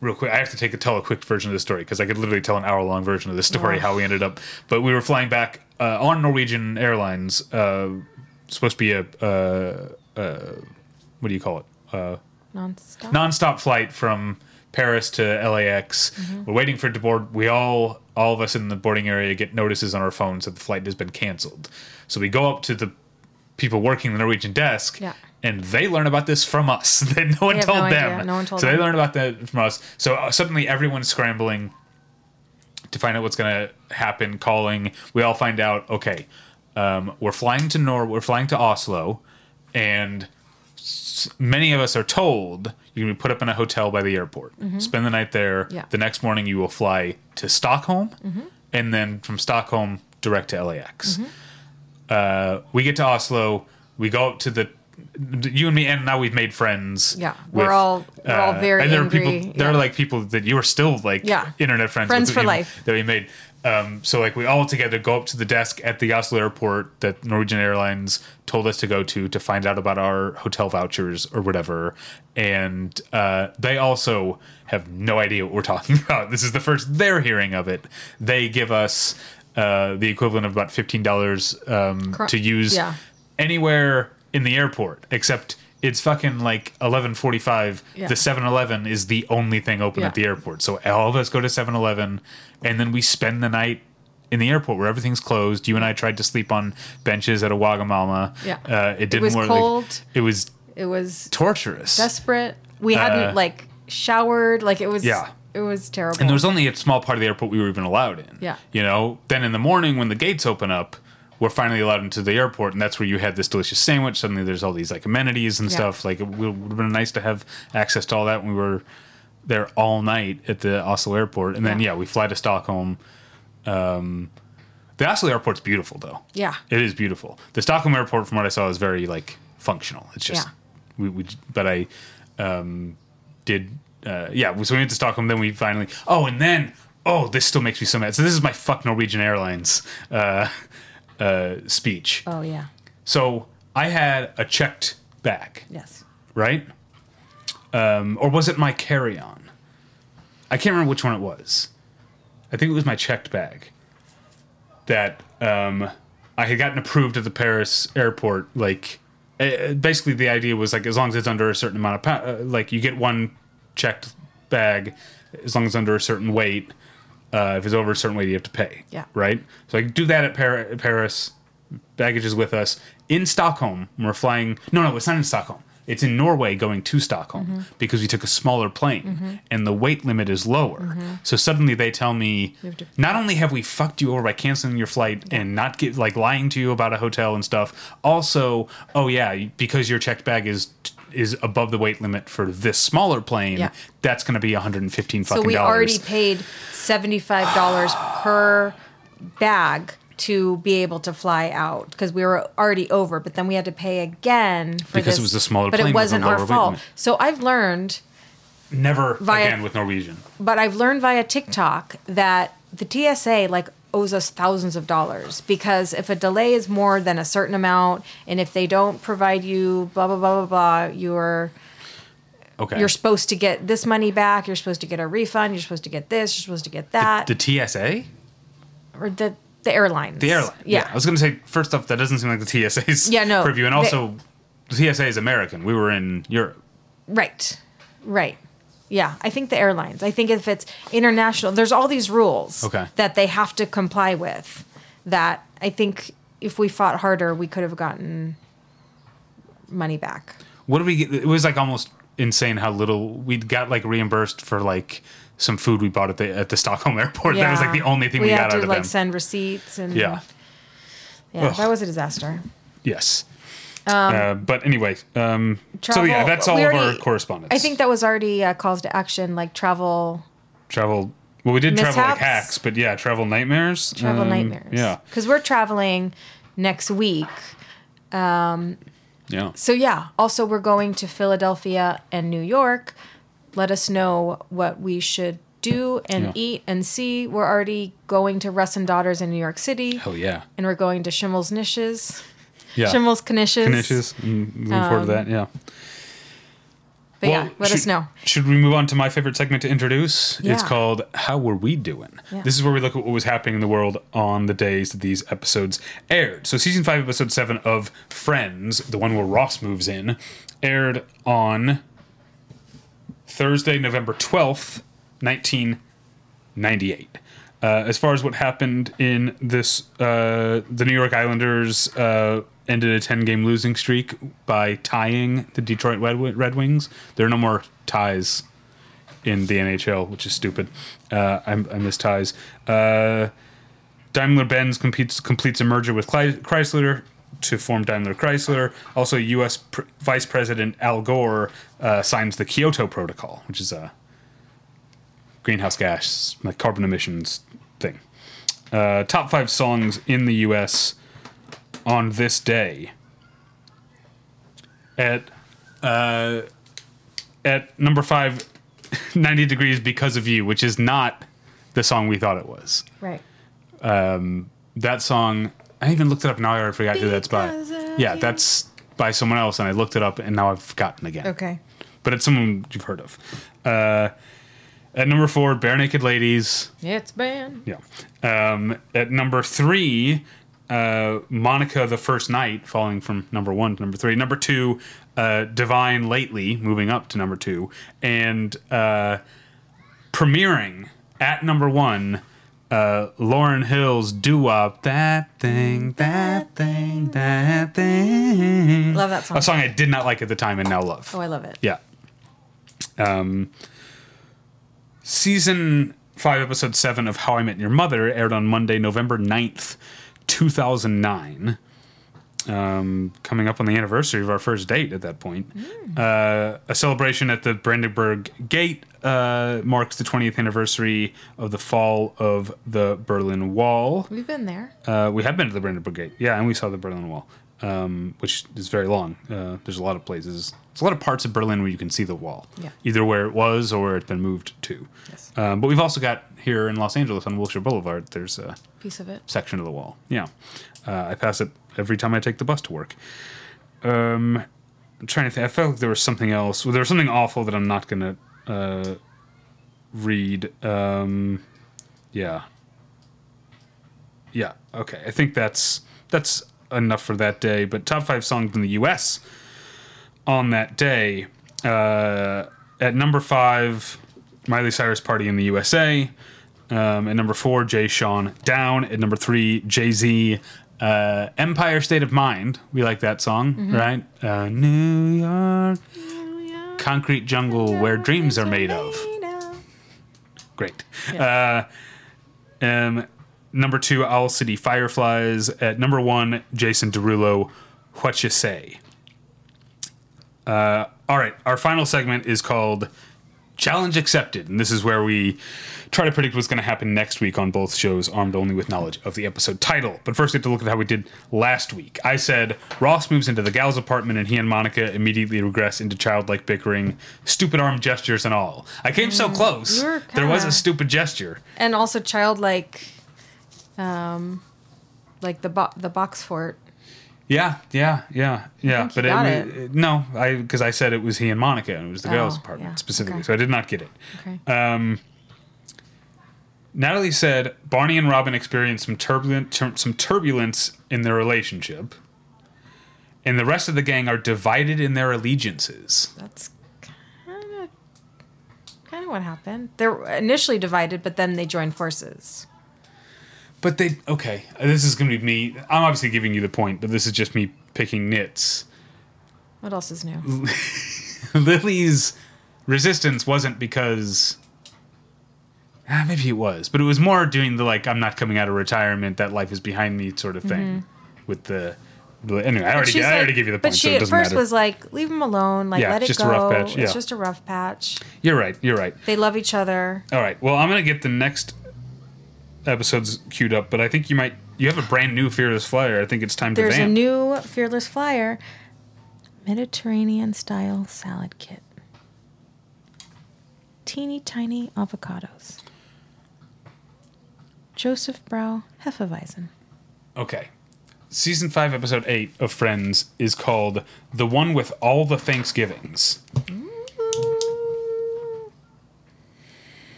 real quick, I have to take a tell a quick version of the story because I could literally tell an hour long version of the story Oh. how we ended up. But we were flying back uh, on Norwegian Airlines. Uh, supposed to be a uh, uh, what do you call it? Uh, Nonstop. nonstop flight from Paris to LAX. We're waiting for it to board. We all, all of us in the boarding area, get notices on our phones that the flight has been canceled. So we go up to the people working the Norwegian desk, Yeah. and they learn about this from us. that no one told no idea. them. No one told so they them. learned about that from us. So uh, suddenly everyone's scrambling to find out what's going to happen. Calling. We all find out. Okay, um, we're flying to Nor. We're flying to Oslo, and s- many of us are told you're going to be put up in a hotel by the airport, spend the night there. Mm-hmm. Yeah. The next morning you will fly to Stockholm, and then from Stockholm direct to LAX. Mm-hmm. Uh, we get to Oslo. We go up to the. You and me, and now we've made friends. Yeah, we're all- we're all very and there angry, Are people, there are like people that you are still like Yeah. internet friends. Friends with for you- life. that we made. Um, so like we all together go up to the desk at the Oslo airport that Norwegian Airlines told us to go to to find out about our hotel vouchers or whatever, and uh, they also have no idea what we're talking about. This is the first they're hearing of it. They give us uh, the equivalent of about fifteen dollars um, Cor- to use yeah. anywhere in the airport except. It's fucking like 11:45. Yeah. The 7-Eleven is the only thing open Yeah. at the airport. So all of us go to 7-Eleven and then we spend the night in the airport where everything's closed. You and I tried to sleep on benches at a Wagamama. Yeah. Uh, it didn't it was work. cold. it was It was torturous. desperate. We hadn't Uh, like showered. Like it was. Yeah. It was terrible. and there was only a small part of the airport we were even allowed in. Yeah. You know, then in the morning when the gates open up, we're finally allowed into the airport, and that's where you had this delicious sandwich. Suddenly, there's all these like amenities and Yeah. stuff. Like it would have been nice to have access to all that when we were there all night at the Oslo airport, and then Yeah. yeah, we fly to Stockholm. Um, the Oslo airport's beautiful, though. Yeah. it is beautiful. The Stockholm airport, from what I saw, is very like functional. It's just Yeah. we, we but I um, did uh, yeah. So we went to Stockholm. Then we finally oh, and then oh, this still makes me so mad. So this is my fuck Norwegian Airlines uh, uh, speech. Oh yeah. So I had a checked bag, Yes. right? Um, or was it my carry-on? I can't remember which one it was. I think it was my checked bag that um, I had gotten approved at the Paris airport. Like, uh, basically, the idea was like as long as it's under a certain amount of uh, like you get one checked bag as long as it's under a certain weight. Uh, if it's over a certain weight, you have to pay. Yeah. Right. So I do that at Par- Paris. Baggage is with us in Stockholm. We're flying. No, no, it's not in Stockholm. It's in Norway going to Stockholm Mm-hmm. because we took a smaller plane and the weight limit is lower. So suddenly they tell me, to- not only have we fucked you over by canceling your flight and not get like lying to you about a hotel and stuff, also, oh yeah, because your checked bag is is above the weight limit for this smaller plane, Yeah. that's going to be 115 fucking So we dollars. already paid seventy five dollars per bag to be able to fly out because we were already over, but then we had to pay again for Because this, it was a smaller plane. but it wasn't our fault. So I've learned, Never Via- again with Norwegian. but I've learned via TikTok that the TSA like owes us thousands of dollars because if a delay is more than a certain amount and if they don't provide you blah blah blah blah blah, you're Okay. you're supposed to get this money back. You're supposed to get a refund. You're supposed to get this. You're supposed to get that. the TSA? or the the airlines. The airline. Yeah. I was going to say, first off, that doesn't seem like the TSA's Yeah, no, purview. And they- also, the TSA is American. We were in Europe. right. Right. Yeah. I think the airlines. I think if it's international, there's all these rules Okay. that they have to comply with. That I think if we fought harder, we could have gotten money back. What did we get? It was like almost insane how little we got like reimbursed for like some food we bought at the at the Stockholm airport. That was like the only thing we, had got to out of like them. send receipts and yeah. yeah. Ugh. That was a disaster. Yes. Uh, but anyway, um, so yeah, that's all we of already- our correspondence. I think that was already uh, calls to action, like travel travel. Well, we did travel like hacks, but yeah, travel nightmares. travel Um, nightmares. Yeah. because we're traveling next week Yeah. So yeah, also we're going to Philadelphia and New York. Let us know what we should do and Yeah. eat and see. We're already going to Russ and Daughters in New York City. Oh yeah. And we're going to Schimmel's Knishes. Yeah. Schimmel's Knishes. Knishes. Mm, Looking forward to that. Yeah. But yeah, let should, us know. Should we move on to my favorite segment to introduce? It's called How Were We Doing? Yeah. This is where we look at what was happening in the world on the days that these episodes aired. So, season 5, episode 7 of Friends, the one where Ross moves in, aired on Thursday, November 12th, 1998. Uh, as far as what happened in this, uh, the New York Islanders uh, ended a 10 game losing streak by tying the Detroit Red, Wings. There are no more ties in the NHL, which is stupid. Uh, I, I miss ties. Uh, Daimler Benz competes, completes a merger with Chrysler to form Daimler Chrysler. Also, U.S. Pr- Vice President Al Gore uh, signs the Kyoto Protocol, which is a greenhouse gas, like carbon emissions thing. Uh, top five songs in the U.S. on this day. At uh, at number five, 90 Degrees Because of You, which is not the song we thought it was. Right. That song, I even looked it up. Now I already forgot who that's by. Yeah, you. that's by someone else, and I looked it up, and now I've forgotten again. Okay. But it's someone you've heard of. Uh, at number four, Barenaked Ladies. It's been. Yeah. Um, at number three, uh, Monica the First Night, falling from number one to number three. Number two, uh, Divine Lately, moving up to number two. And uh, premiering at number one, uh, Lauryn Hill's Doo Wop, That Thing, That Thing, That Thing. Love that song. A song I did not like at the time and now love. Oh, I love it. Yeah. Um, season 5, episode 7 of How I Met Your Mother aired on Monday, November 9th, 2009. Um, coming up on the anniversary of our first date at that point. Uh, a celebration at the Brandenburg Gate uh, marks the 20th anniversary of the fall of the Berlin Wall. We've been there. Uh, we have been to the Brandenburg Gate, yeah, and we saw the Berlin Wall, um, which is very long. Uh, there's a lot of places, there's a lot of parts of Berlin where you can see the wall, Yeah. either where it was or where it's been moved to. Yes. Um, but we've also got here in Los Angeles on Wilshire Boulevard. There's a Piece of it. section of the wall. Yeah, uh, I pass it every time I take the bus to work. Um, I'm trying to think. I felt like there was something else. Well, there was something awful that I'm not gonna uh, read. Um, yeah. Yeah. Okay. I think that's that's enough for that day. But top five songs in the U.S. on that day. Uh, at number five, Miley Cyrus "Party in the USA." Um, at number four, Jay Sean Down. At number three, Jay Z, uh, Empire State of Mind. We like that song, right? Uh, New York, Concrete Jungle, Where Dreams Are Made of. Great. Uh, um, number two, Owl City Fireflies. At number one, Jason Derulo, What You Say. Uh, all right, our final segment is called Challenge Accepted, and this is where we try to predict what's going to happen next week on both shows, armed only with knowledge of the episode title. But first, we have to look at how we did last week. I said Ross moves into the gal's apartment, and he and Monica immediately regress into childlike bickering, stupid arm gestures, and all. I came so close. you were There was a stupid gesture. And also childlike, um, like the bo- the box fort. Yeah, yeah, yeah, yeah. but got it, it. no, I because I said it was he and Monica, and it was the girls' Oh, apartment yeah, specifically, okay. so I did not get it. Okay. Natalie said Barney and Robin experienced some turbulent tur- some turbulence in their relationship, and the rest of the gang are divided in their allegiances. That's kind of kind of what happened. They're initially divided, but then they joined forces. But they okay. This is going to be me. I'm obviously giving you the point, but this is just me picking nits. What else is new? Lily's resistance wasn't because ah, maybe it was, but it was more doing the like I'm not coming out of retirement, that life is behind me sort of thing. With the anyway, I already I already gave you the point. But she so at first matter. was like, "Leave him alone. Like, Yeah, let it just go. a rough patch, yeah. It's just a rough patch. you're right. You're right. They love each other." All right. Well, I'm gonna get the next episodes queued up, but I think you might you have a brand new Fearless Flyer. I think it's time There's to a new Fearless Flyer Mediterranean style salad kit. Teeny tiny avocados. Josephsbrau Hefeweizen. okay. Season 5, Episode 8 of Friends is called The One with All the Thanksgivings. Mm.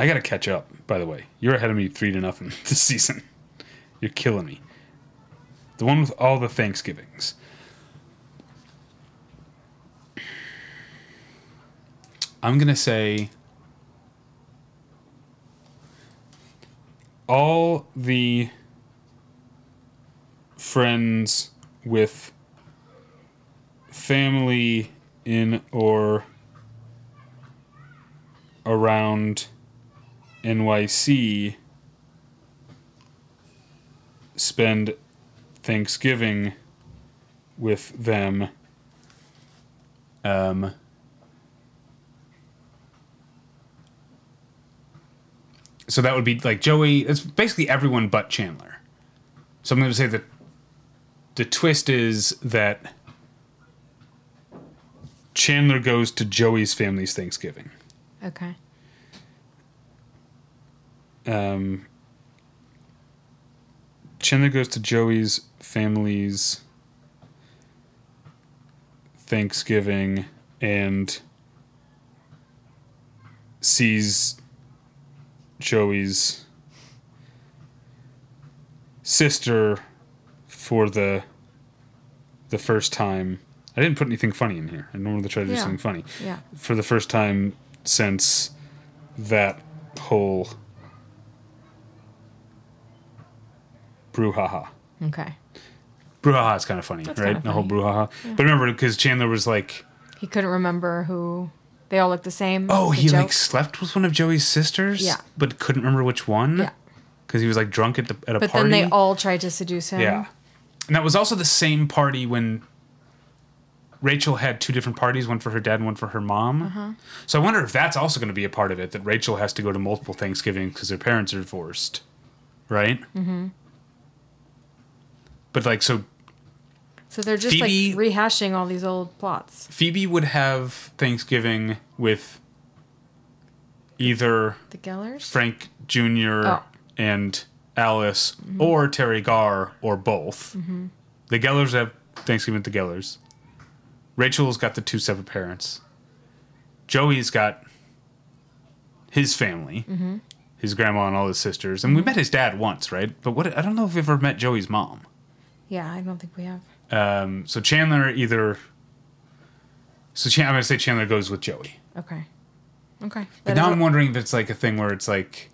I gotta catch up, by the way. You're ahead of me 3 to nothing this season. You're killing me. The one with all the Thanksgivings. I'm gonna say all the friends with family in or around NYC spend Thanksgiving with them. Um, so that would be like Joey. It's basically everyone but Chandler. So I'm going to say that the twist is that Chandler goes to Joey's family's Thanksgiving. Okay. Um, Chandler goes to Joey's family's Thanksgiving and sees Joey's sister for the the first time. I didn't put anything funny in here. I normally try to do Yeah. something funny. Yeah. For the first time since that whole brouhaha. Okay. Brouhaha is kind of funny, That's right? kinda The whole brouhaha. But remember, because Chandler was like, He couldn't remember who. They all look the same. oh, he like slept with one of Joey's sisters, Yeah. but couldn't remember which one. Yeah. because he was like drunk at, the, at a But party. then they all tried to seduce him. yeah, and that was also the same party when Rachel had two different parties, one for her dad and one for her mom. Uh-huh. So I wonder if that's also going to be a part of it that Rachel has to go to multiple Thanksgivings because her parents are divorced, right? Mm-hmm. But like, so So they're just Phoebe- like rehashing all these old plots. Phoebe would have Thanksgiving with either The Gellers? Frank Jr. Oh. Mm-hmm. and Alice, or Teri Garr, or both. The Gellers have Thanksgiving with the Gellers. Rachel's got the two separate parents. Joey's got his family, Mm-hmm. his grandma and all his sisters, and we met his dad once, right? But what I don't know if we've ever met Joey's mom. Yeah, I don't think we have. Um, so Chandler either. So Chan- I'm gonna say Chandler goes with Joey. Okay. Okay. But now I'm wondering if it's like a thing where it's like,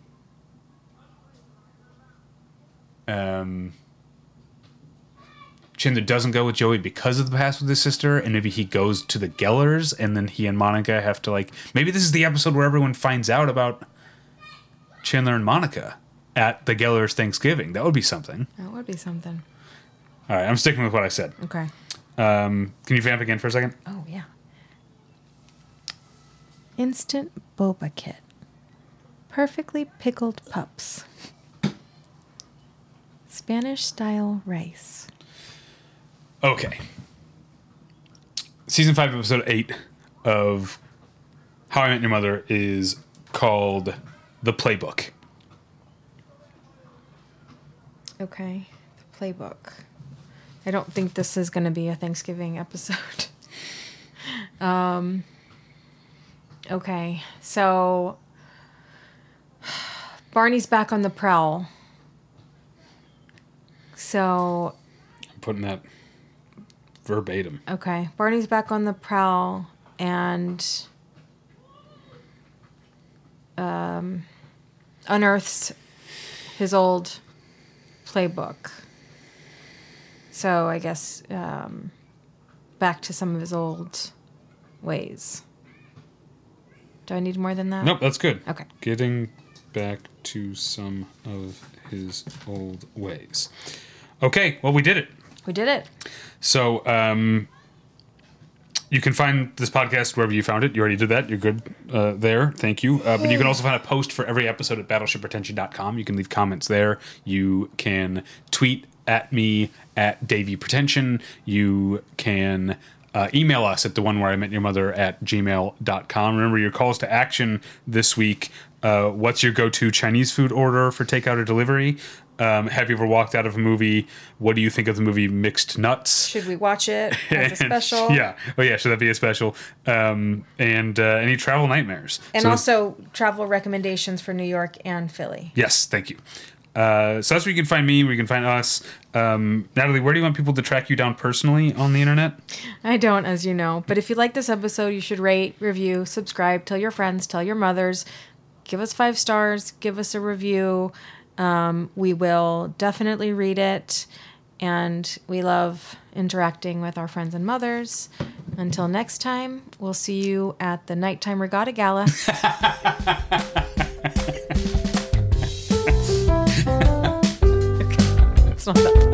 um, Chandler doesn't go with Joey because of the past with his sister, and maybe he goes to the Gellers, and then he and Monica have to like. Maybe this is the episode where everyone finds out about Chandler and Monica at the Gellers Thanksgiving. That would be something. that would be something. All right, I'm sticking with what I said. Okay. Um, can you vamp again for a second? Oh, yeah. Instant boba kit. Perfectly pickled pups. Spanish style rice. Okay. Season 5, episode 8 of How I Met Your Mother is called The Playbook. Okay. The playbook. I don't think this is going to be a Thanksgiving episode. um. Okay. So Barney's back on the prowl. So I'm putting that verbatim. Okay. Barney's back on the prowl and um, unearths his old playbook. So I guess um, back to some of his old ways. Do I need more than that? Nope, that's good. Okay. Getting back to some of his old ways. Okay, well, we did it. We did it. So, um, you can find this podcast wherever you found it. You already did that. You're good uh, there. Thank you. Uh, but you can also find a post for every episode at battleshippretension.com. You can leave comments there. You can tweet at me at Davy Pretension. You can uh, email us at the one where I met your mother at gmail.com. Remember your calls to action this week. Uh, what's your go to Chinese food order for takeout or delivery? Um, have you ever walked out of a movie? What do you think of the movie Mixed Nuts? Should we watch it as a special? yeah. Oh, yeah. Should that be a special? Um, and uh, any travel nightmares? And So- also travel recommendations for New York and Philly. yes, thank you. Uh, so that's where you can find me, where you can find us. Um, Natalie, where do you want people to track you down personally on the internet? I don't, as you know. But if you like this episode, you should rate, review, subscribe, tell your friends, tell your mothers, give us five stars, give us a review. Um, we will definitely read it. And we love interacting with our friends and mothers. Until next time, we'll see you at the Nighttime Regatta Gala. it's not that.